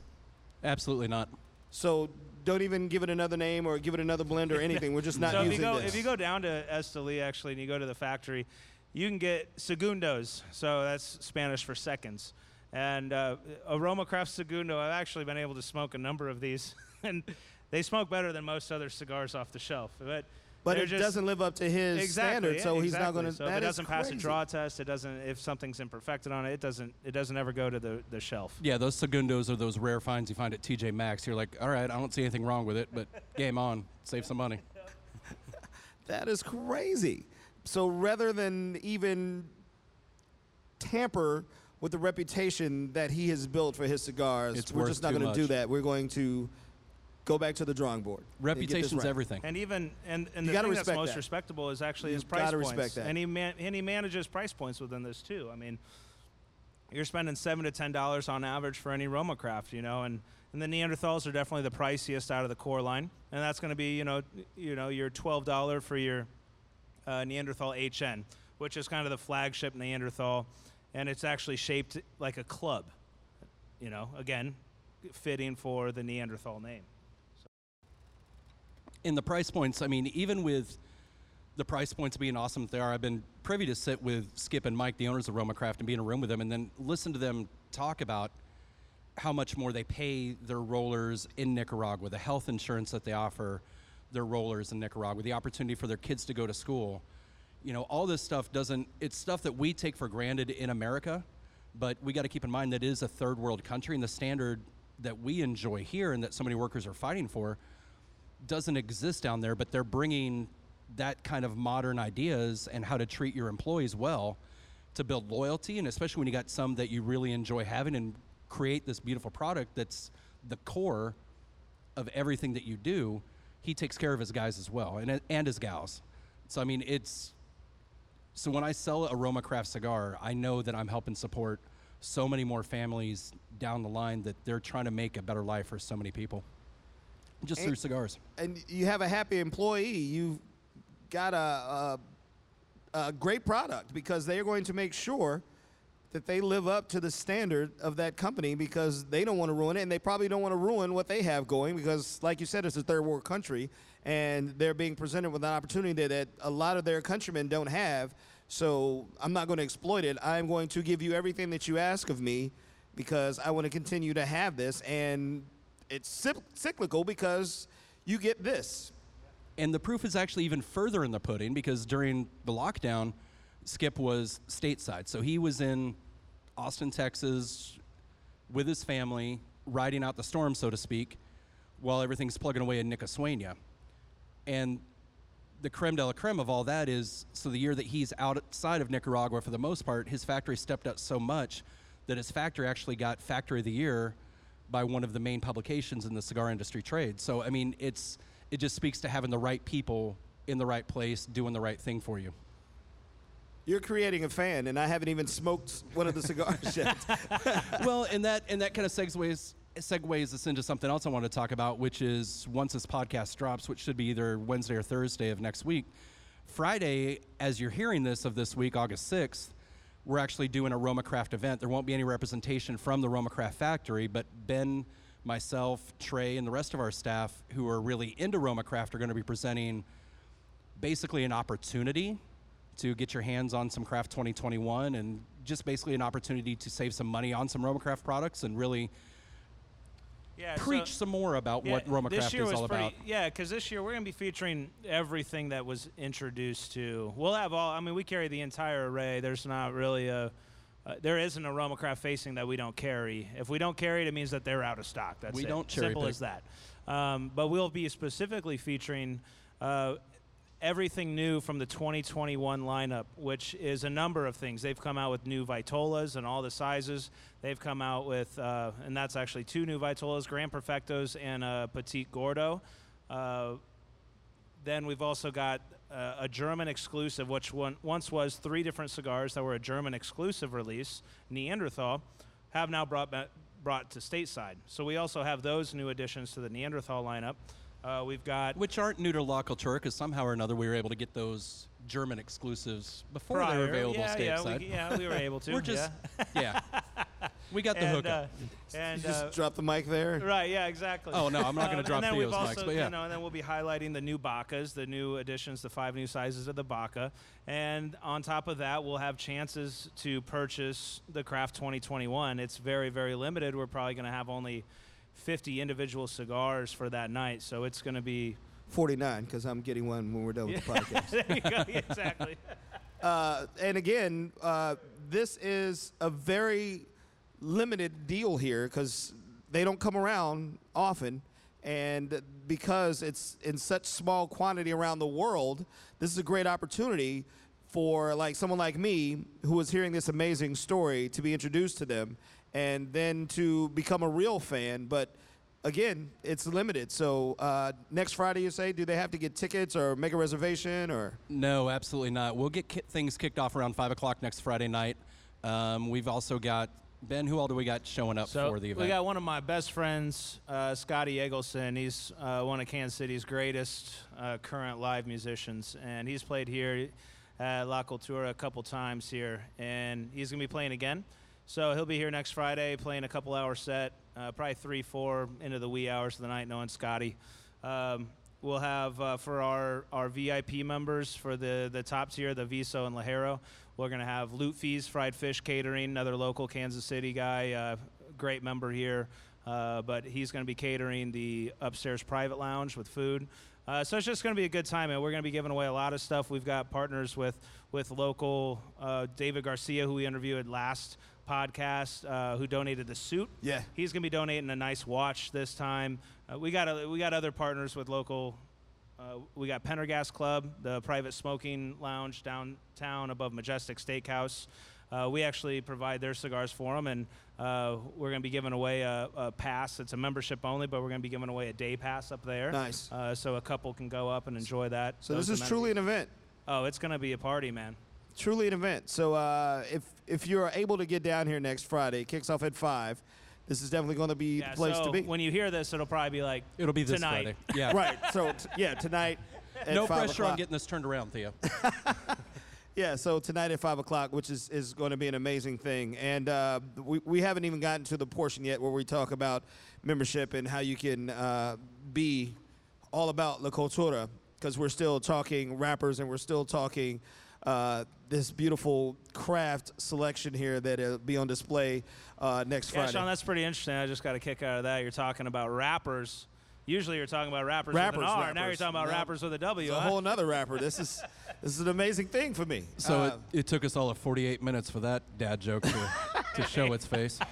Absolutely not. So don't even give it another name or give it another blend or anything. We're just not so if using you go this. if you go down to Esteli actually and you go to the factory, you can get segundos. So that's Spanish for seconds. And uh, Aroma Craft Segundo, I've actually been able to smoke a number of these, and they smoke better than most other cigars off the shelf. But but it just- doesn't live up to his exactly, standard, yeah, so he's not going to. So if it doesn't pass a draw test, it doesn't. If something's imperfected on it, it doesn't. It doesn't ever go to the, the shelf. Yeah, those segundos are those rare finds you find at TJ Maxx. You're like, all right, I don't see anything wrong with it, but game on, save some money. That is crazy. So rather than even tamper with the reputation that he has built for his cigars, It's we're just not going to do that. We're going to go back to the drawing board. and get this Reputation's right. everything. And even and, and You the thing that's most that. respectable is actually his You've price gotta points. respect that. And he man, and he manages price points within this too. I mean, you're spending seven to ten dollars on average for any Roma craft, you know, and and the Neanderthals are definitely the priciest out of the core line, and that's going to be you know you know your twelve dollar for your uh, Neanderthal HN, which is kind of the flagship Neanderthal, and it's actually shaped like a club, you know, again, fitting for the Neanderthal name. In the price points, I mean, even with the price points being awesome they are, I've been privy to sit with Skip and Mike, the owners of Roma Craft, and be in a room with them, and then listen to them talk about how much more they pay their rollers in Nicaragua, the health insurance that they offer their rollers in Nicaragua, the opportunity for their kids to go to school. You know, all this stuff doesn't, it's stuff that we take for granted in America, but we got to keep in mind that it is a third world country, and the standard that we enjoy here and that so many workers are fighting for doesn't exist down there, but they're bringing that kind of modern ideas and how to treat your employees well to build loyalty, and especially when you got some that you really enjoy having and create this beautiful product that's the core of everything that you do. He takes care of his guys as well, and and his gals. So I mean, it's so when I sell a Roma Craft cigar, I know that I'm helping support so many more families down the line that they're trying to make a better life for so many people just And- through cigars. and you have a happy employee, you've got a, a, a great product because they're going to make sure that they live up to the standard of that company because they don't want to ruin it and they probably don't want to ruin what they have going because like you said it's a third world country and they're being presented with an opportunity that, that a lot of their countrymen don't have So I'm not going to exploit it. I'm going to give you everything that you ask of me because I want to continue to have this. And it's cyc- cyclical because you get this. And the proof is actually even further in the pudding because during the lockdown, Skip was stateside. So he was in Austin, Texas with his family, riding out the storm, so to speak, while everything's plugging away in Nica Sueña. And the creme de la creme of all that is so the year that he's outside of Nicaragua for the most part, his factory stepped up so much that his factory actually got Factory of the Year by one of the main publications in the cigar industry trade. So, I mean, it's it just speaks to having the right people in the right place doing the right thing for you. You're creating a fan, and I haven't even smoked one of the cigars yet. well, and that and that kind of segues segues us into something else I want to talk about, which is once this podcast drops, which should be either Wednesday or Thursday of next week. Friday, as you're hearing this of this week, August 6th, we're actually doing a RomaCraft event. There won't be any representation from the RomaCraft factory, but Ben, myself, Trey, and the rest of our staff who are really into RomaCraft are going to be presenting basically an opportunity to get your hands on some Craft 2021 and just basically an opportunity to save some money on some RomaCraft products and really Yeah, preach so- some more about what Yeah, Roma this year is all pretty, about. Yeah, because this year we're going to be featuring everything that was introduced to. We'll have all. I mean, we carry the entire array. There's not really a. Uh, there isn't a Roma Craft facing that we don't carry. If we don't carry it, it means that they're out of stock. That's We it. don't cherry Simple pick. as that. Um, but we'll be specifically featuring uh, everything new from the 2021 lineup, which is a number of things. They've come out with new Vitolas and all the sizes. They've come out with, uh, and that's actually two new Vitolas, Grand Perfectos and a Petite Gordo. Uh, then we've also got uh, a German exclusive, which one, once was three different cigars that were a German exclusive release, Neanderthal, have now brought brought to stateside. So we also have those new additions to the Neanderthal lineup. Uh, we've got Which aren't new to La Cultura because somehow or another we were able to get those German exclusives before prior, they were available yeah, stateside. Yeah, we, yeah, we were able to. We're just, yeah. yeah. We got the and, hookup. uh, and Just uh, drop the mic there. Right, yeah, exactly. Oh, no, I'm not gonna Um, drop and then Theo's we've mics, but yeah. You know, and then we'll be highlighting the new Bakas, the new additions, the five new sizes of the Baka. And on top of that, we'll have chances to purchase the Craft 2021. It's very, very limited. We're probably going to have only 50 individual cigars for that night. So it's going to be. 49, because I'm getting one when we're done with the podcast. there you go, exactly. Uh, and again, uh, this is a very limited deal here because they don't come around often. And because it's in such small quantity around the world, this is a great opportunity for like someone like me who is hearing this amazing story to be introduced to them and then to become a real fan. But again, it's limited. So uh, next Friday, you say, do they have to get tickets or make a reservation or? No, absolutely not. We'll get ki- things kicked off around 5 o'clock next Friday night. Um, we've also got, Ben, who all do we got showing up So for the event? we got one of my best friends, uh, Scotty Eggleston. He's uh, one of Kansas City's greatest uh, current live musicians, and he's played here at La Cultura a couple times here, and he's gonna be playing again. So he'll be here next Friday, playing a couple hour set, uh, probably three, four into the wee hours of the night, knowing Scotty. Um, we'll have uh, for our, our VIP members for the, the top tier, the Viso and Ligero, we're going to have Loot Fees Fried Fish Catering, another local Kansas City guy, uh, great member here. Uh, but he's going to be catering the upstairs private lounge with food. Uh, so it's just going to be a good time, and we're going to be giving away a lot of stuff. We've got partners with with local uh, David Garcia, who we interviewed last podcast, uh, who donated the suit. Yeah. he's going to be donating a nice watch this time. Uh, we got a, we got other partners with local. Uh, we got Pendergast Club, the private smoking lounge downtown above Majestic Steakhouse. Uh, we actually provide their cigars for them, and uh, we're going to be giving away a, a pass. It's a membership only, but we're going to be giving away a day pass up there. Nice. Uh, so a couple can go up and enjoy that. So this is amenities. truly an event. Oh, it's going to be a party, man. Truly an event. So uh, if if you're able to get down here next Friday, it kicks off at five. This is definitely going to be Yeah, the place so to be. when you hear this, it'll probably be like It'll be this tonight. Friday. Yeah. right. So t- yeah, tonight. At No five pressure on o'clock. getting this turned around, Theo. Yeah, so tonight at five o'clock, which is, is going to be an amazing thing, and uh, we we haven't even gotten to the portion yet where we talk about membership and how you can uh, be all about La Cultura because we're still talking rappers and we're still talking uh, this beautiful craft selection here that'll be on display uh, next Yeah, Friday. Sean, that's pretty interesting. I just got a kick out of that. You're talking about rappers. Usually you're talking about rappers, Rappers, with an R. Now you're talking about No. rappers with a W. It's a whole nother rapper. This is this is an amazing thing for me. So Uh, it, it took us all of 48 minutes for that dad joke to, to show its face.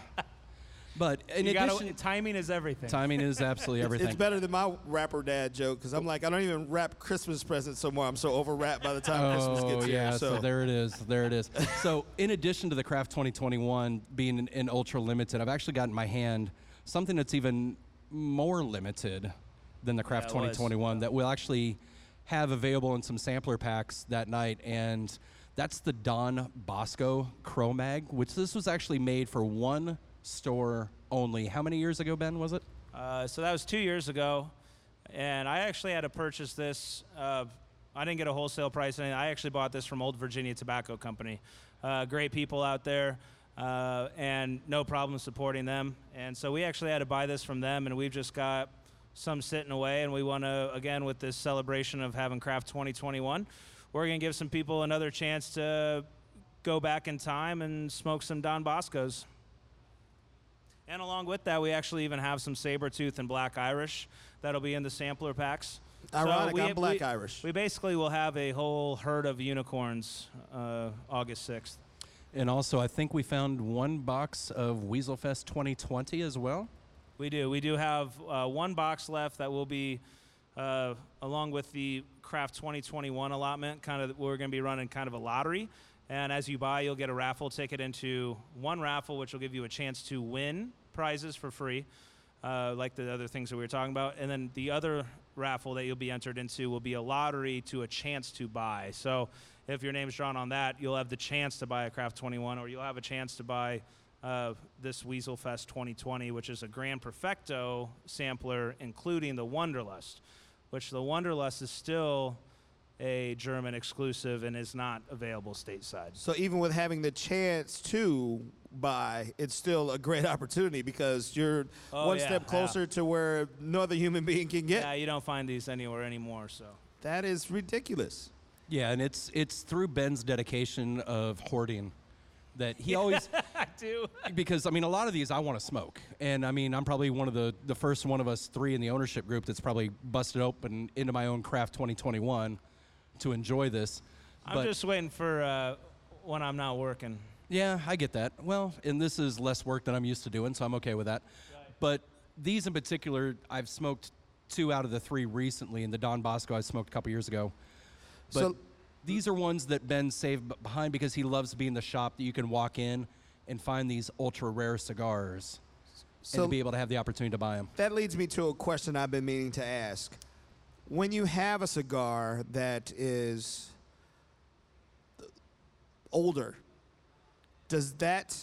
But in You gotta- addition, timing is everything. timing is absolutely everything. It's better than my rapper dad joke because I'm like I don't even wrap Christmas presents so more. I'm so over wrapped by the time Christmas Oh gets yeah, here. so. there it is. There it is. so in addition to the Craft 2021 being an, an ultra limited, I've actually got in my hand something that's even more limited than the Craft Yeah, it was. 2021 that we'll actually have available in some sampler packs that night, and that's the Don Bosco CroMag, which this was actually made for one store only. How many years ago, Ben? Was it? Uh, so that was two years ago, and I actually had to purchase this. Uh, I didn't get a wholesale price. I actually bought this from Old Virginia Tobacco Company. Uh, great people out there, uh, and no problem supporting them. And so we actually had to buy this from them, and we've just got some sitting away. And we want to again with this celebration of having Craft 2021, we're gonna give some people another chance to go back in time and smoke some Don Boscos. And along with that, we actually even have some saber tooth and black Irish that'll be in the sampler packs. Ironic, we, I'm black we- Irish. We basically will have a whole herd of unicorns uh, August 6th. And also, I think we found one box of Weaselfest 2020 as well. We do. We do have uh, one box left that will be, uh, along with the Craft 2021 allotment, kind of, we're going to be running kind of a lottery. And as you buy, you'll get a raffle ticket into one raffle, which will give you a chance to win prizes for free, uh, like the other things that we were talking about. And then the other raffle that you'll be entered into will be a lottery to a chance to buy. So if your name's drawn on that, you'll have the chance to buy a Craft 21, or you'll have a chance to buy uh, this Weasel Fest 2020, which is a Grand Perfecto sampler, including the Wunderlust, which the Wunderlust is still a German exclusive and is not available stateside. So even with having the chance to buy, it's still a great opportunity because you're Oh, one yeah, step yeah. closer to where no other human being can get. Yeah, you don't find these anywhere anymore. So That is ridiculous. Yeah, and it's it's through Ben's dedication of hoarding that he always I do. because I mean a lot of these I want to smoke, and I mean I'm probably one of the the first one of us three in the ownership group that's probably busted open into my own craft 2021 to enjoy this. I'm but just waiting for uh, when I'm not working. Yeah, I get that. Well, and this is less work than I'm used to doing, so I'm okay with that. But these in particular, I've smoked two out of the three recently, and the Don Bosco I smoked a couple years ago. But So- these are ones that Ben saved behind because he loves being the shop that you can walk in and find these ultra rare cigars and So to be able to have the opportunity to buy them. that leads me to a question I've been meaning to ask. When you have a cigar that is uh, older, does that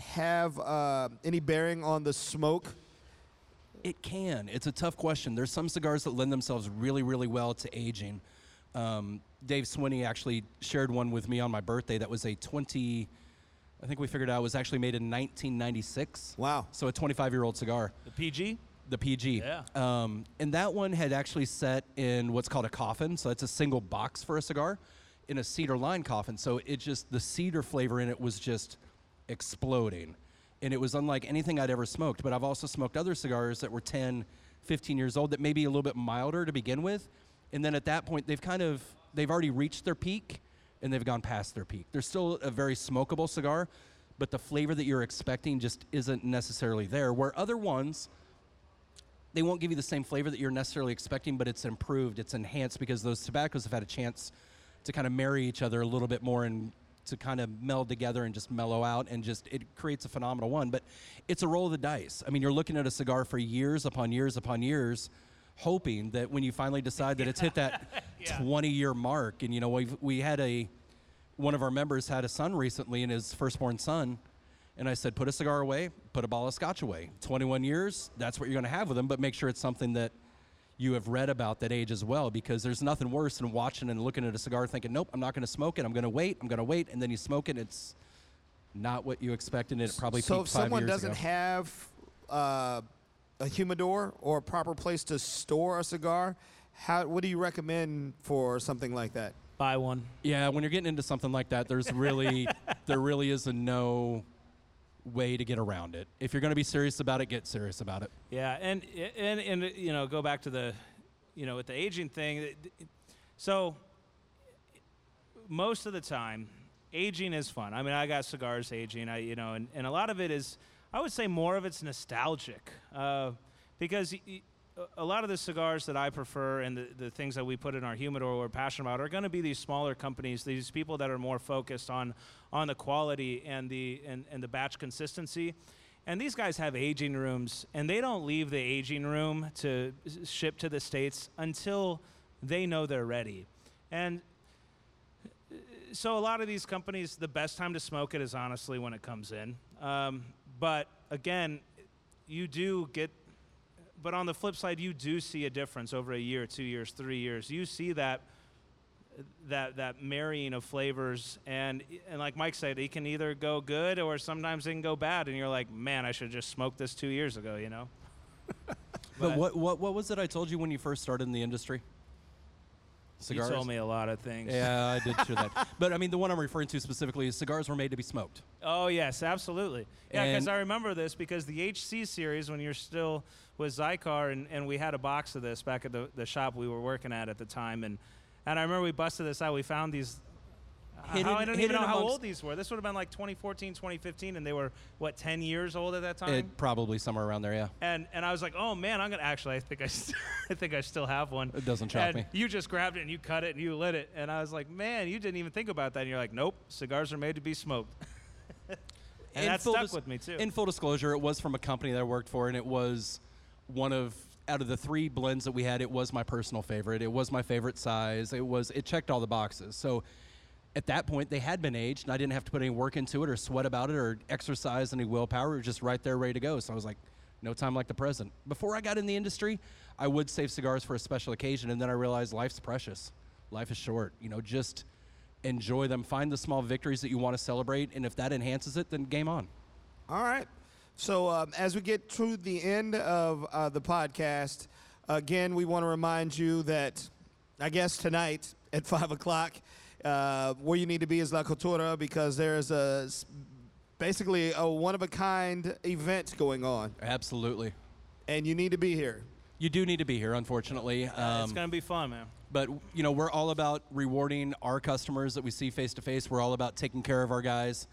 have uh, any bearing on the smoke? It can. It's a tough question. There's some cigars that lend themselves really, really well to aging. Um, Dave Swinney actually shared one with me on my birthday that was a 20, I think we figured out it was actually made in 1996. Wow. So a 25 year old cigar, The PG. the PG. Yeah. Um, and that one had actually set in what's called a coffin. So it's a single box for a cigar in a cedar line coffin. So it just, the cedar flavor in it was just exploding. And it was unlike anything I'd ever smoked. But I've also smoked other cigars that were 10, 15 years old that may be a little bit milder to begin with. And then at that point, they've kind of, they've already reached their peak and they've gone past their peak. They're still a very smokable cigar, but the flavor that you're expecting just isn't necessarily there. Where other ones, they won't give you the same flavor that you're necessarily expecting, but it's improved, it's enhanced because those tobaccos have had a chance to kind of marry each other a little bit more and to kind of meld together and just mellow out and just it creates a phenomenal one. But it's a roll of the dice. I mean, you're looking at a cigar for years upon years upon years, hoping that when you finally decide that it's hit that 20 year mark, and you know, we've, we had a one of our members had a son recently and his firstborn son and I said, put a cigar away, put a ball of scotch away. 21 years, that's what you're going to have with them, but make sure it's something that you have read about that age as well, because there's nothing worse than watching and looking at a cigar thinking, nope, I'm not going to smoke it. I'm going to wait. I'm going to wait. And then you smoke it. It's not what you expected. and It probably so peaked if five someone years doesn't ago. have uh, a humidor or a proper place to store a cigar, how what do you recommend for something like that? Buy one. Yeah, when you're getting into something like that, there's really there really is a no way to get around it. If you're going to be serious about it, get serious about it. Yeah, and and and you know, go back to the, you know, with the aging thing. So most of the time, aging is fun. I mean, I got cigars aging. I you know, and, and a lot of it is, I would say, more of it's nostalgic, uh, because. Y- a lot of the cigars that I prefer and the, the things that we put in our humidor we're passionate about are going to be these smaller companies, these people that are more focused on on the quality and the and, and the batch consistency. And these guys have aging rooms, and they don't leave the aging room to ship to the states until they know they're ready. And so, a lot of these companies, the best time to smoke it is honestly when it comes in. Um, but again, you do get. But on the flip side, you do see a difference over a year, two years, three years. You see that that that marrying of flavors and and like Mike said, it can either go good or sometimes it can go bad, and you're like, man, I should have just smoked this two years ago, you know. But, what, what what was it I told you when you first started in the industry? Cigars. You told me a lot of things. Yeah, I did share that. But I mean, the one I'm referring to specifically is cigars were made to be smoked. Oh yes, absolutely. Yeah, because I remember this because the HC series when you're still with Xikar and, and we had a box of this back at the, the shop we were working at at the time and and I remember we busted this out. We found these. Uh, hidden- how, I don't even know how old these were. This would have been like 2014, 2015, and they were what 10 years old at that eh, time. It, probably somewhere around there, yeah. and and I was like, oh man, I'm gonna actually. I think I, st- I think I still have one. It doesn't shock and me. You just grabbed it and you cut it and you lit it, and I was like, man, you didn't even think about that. And you're like, nope, cigars are made to be smoked. and In that stuck dis- with me too. In full disclosure, it was from a company that I worked for, and it was one of out of the three blends that we had. It was my personal favorite. It was my favorite size. It was it checked all the boxes. So at that point, they had been aged, and I didn't have to put any work into it or sweat about it or exercise any willpower. It was just right there, ready to go. So I was like, no time like the present. Before I got in the industry, I would save cigars for a special occasion, and then I realized life's precious. Life is short. You know, just enjoy them. Find the small victories that you want to celebrate, and if that enhances it, then game on. All right. So um, as we get to the end of uh, the podcast, again, we want to remind you that I guess tonight at five o'clock, uh, where you need to be is La Cultura because there's a s- basically a one of a kind event going on, Absolutely. and you need to be here. You do need to be here, unfortunately. it's Um, gonna be fun, man. but you know, we're all about rewarding our customers that we see face to face. We're all about taking care of our guys,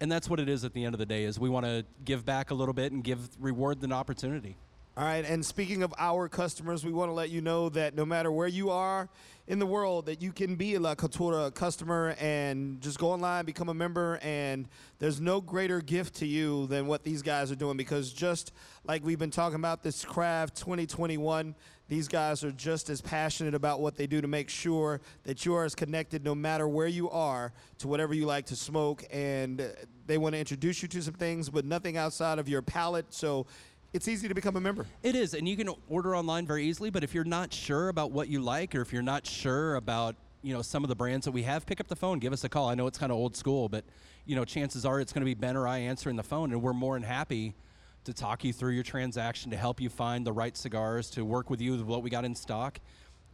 and that's what it is at the end of the day. Is we want to give back a little bit and give reward an opportunity. All right, and speaking of our customers, we want to let you know that no matter where you are in the world, that you can be a La Cultura customer and just go online, become a member, and there's no greater gift to you than what these guys are doing because just like we've been talking about this craft 2021, these guys are just as passionate about what they do to make sure that you are as connected no matter where you are to whatever you like to smoke. And they want to introduce you to some things but nothing outside of your palate. So it's easy to become a member. It is, and you can order online very easily. But if you're not sure about what you like, or if you're not sure about you know some of the brands that we have, pick up the phone, give us a call. I know it's kind of old school, but you know chances are it's going to be Ben or I answering the phone, and we're more than happy to talk you through your transaction, to help you find the right cigars, to work with you with what we got in stock.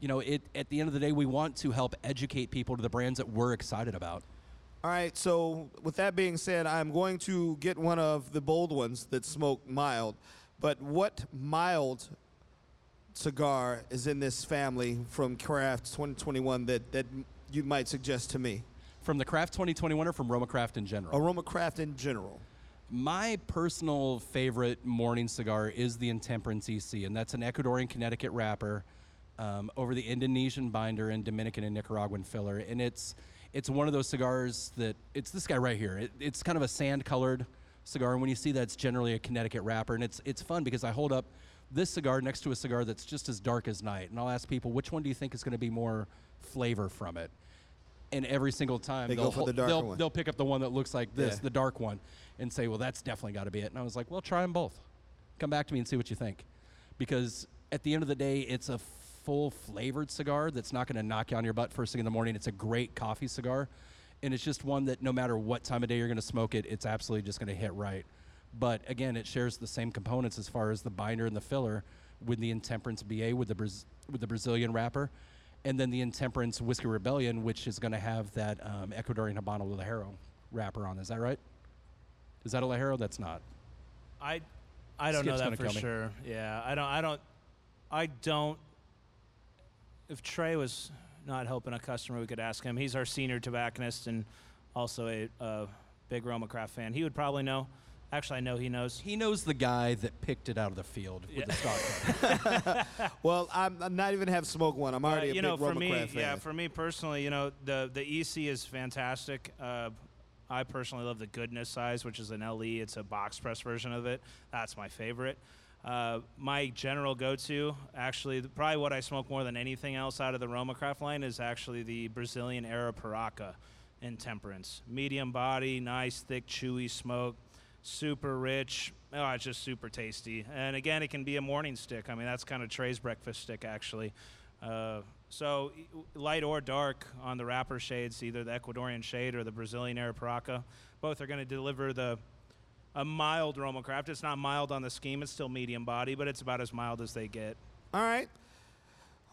You know, it at the end of the day, we want to help educate people to the brands that we're excited about. All right, so with that being said, I'm going to get one of the bold ones that smoke mild. But what mild cigar is in this family from Craft 2021 that, that you might suggest to me? From the Craft 2021 or from Roma Craft in general? Aroma Craft in general. My personal favorite morning cigar is the Intemperance EC, and that's an Ecuadorian Connecticut wrapper um, over the Indonesian binder and Dominican and Nicaraguan filler. And it's it's one of those cigars that it's this guy right here. It, it's kind of a sand-colored cigar, and when you see that, it's generally a Connecticut wrapper. And it's it's fun because I hold up this cigar next to a cigar that's just as dark as night, and I'll ask people which one do you think is going to be more flavor from it. And every single time They they'll go for the darker they'll, one. they'll pick up the one that looks like this, Yeah. the dark one, and say, "Well, that's definitely got to be it." And I was like, "Well, try them both. Come back to me and see what you think." Because at the end of the day, it's a full flavored cigar that's not going to knock you on your butt first thing in the morning. It's a great coffee cigar, and it's just one that no matter what time of day you're going to smoke it, it's absolutely just going to hit right. But again, it shares the same components as far as the binder and the filler with the Intemperance BA with the Braz- with the Brazilian wrapper. and then the Intemperance Whiskey Rebellion, which is going to have that um, Ecuadorian Habano Ligero wrapper on. Is that right? Is that a Ligero? That's not. I, I don't Skip's know that for sure. Yeah, I don't. I don't. I don't. If Trey was not helping a customer, we could ask him. He's our senior tobacconist and also a, a big Roma Craft fan. He would probably know. Actually, I know he knows. He knows the guy that picked it out of the field with the stock. Well, I'm, I'm not even have smoked one. I'm already Uh, a you big know, for Roma me, Craft fan. yeah, for me personally, you know, the the EC is fantastic. Uh, I personally love the goodness size, which is an LE. It's a box press version of it. That's my favorite. Uh, my general go-to, actually, probably what I smoke more than anything else out of the Roma Craft line is actually the Brazilian Arapiraca in Temperance. Medium body, nice, thick, chewy smoke, super rich. Oh, it's just super tasty. And again, it can be a morning stick. I mean, that's kind of Trey's breakfast stick, actually. Uh, so light or dark on the wrapper shades, either the Ecuadorian shade or the Brazilian Arapiraca, both are going to deliver the a mild Roma Craft. It's not mild on the scheme; it's still medium body, but it's about as mild as they get. All right.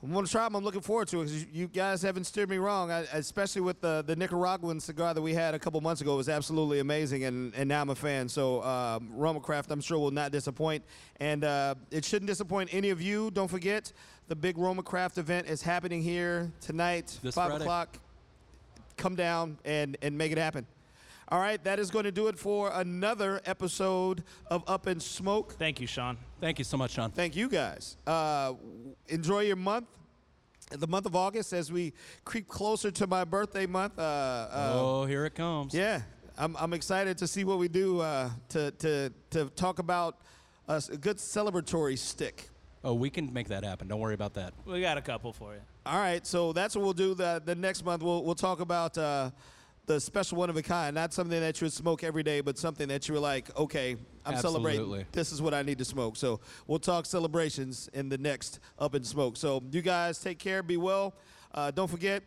I'm going to try them. I'm looking forward to it because you guys haven't steered me wrong, I, especially with the, the Nicaraguan cigar that we had a couple months ago. It was absolutely amazing, and, and now I'm a fan. So, um, Roma Craft, I'm sure, will not disappoint. And uh, it shouldn't disappoint any of you. Don't forget, the big Roma Craft event is happening here tonight, This 5 Friday. o'clock. Come down and, and make it happen. All right, that is going to do it for another episode of Up in Smoke. Thank you, Sean. Thank you so much, Sean. Thank you guys. Uh, enjoy your month. The month of August, as we creep closer to my birthday month. Uh, uh, oh, here it comes. Yeah, I'm, I'm excited to see what we do uh, to, to, to talk about a good celebratory stick. Oh, we can make that happen. Don't worry about that. We got a couple for you. All right, so that's what we'll do. The, the next month, we'll, we'll talk about uh, the special one of a kind. Not something that you would smoke every day, but something that you were like, okay, I'm celebrating. This is what I need to smoke. So we'll talk celebrations in the next Up in Smoke. So you guys take care, be well. Uh, don't forget,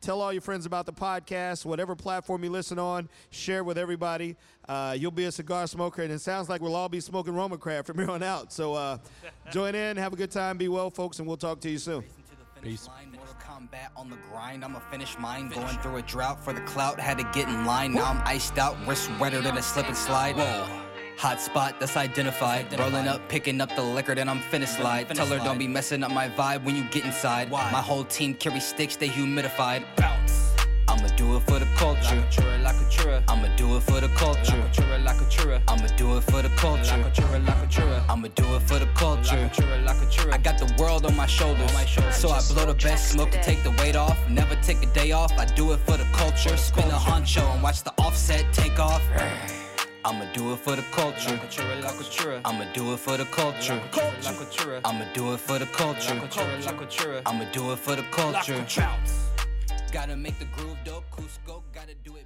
tell all your friends about the podcast, whatever platform you listen on, share with everybody. Uh, you'll be a cigar smoker, and it sounds like we'll all be smoking Roma Craft from here on out. So uh, join in, have a good time, be well, folks, and we'll talk to you soon. Finish Peace. Kombat on the grind. I'ma finish mine. Going through a drought for the clout. Had to get in line. Now I'm iced out, wrist wetter than a slip and slide. Whoa. Hot spot that's identified. Rolling up, picking up the liquor, then I'm finna slide. Tell her don't be messing up my vibe when you get inside. My whole team carry sticks, they humidified. Bounce. I'ma do it for the culture. I'ma do it for the culture. I'ma do it for the culture. I'ma do it for the culture. I got the world on my shoulders. So I blow the best smoke to take the weight off. Never take a day off. I do it for the culture. Spin a honcho and watch the offset take off. I'ma do it for the culture. I'ma do it for the culture. I'ma do it for the culture. I'ma do it for the culture. Gotta make the groove dope. Cusco, gotta do it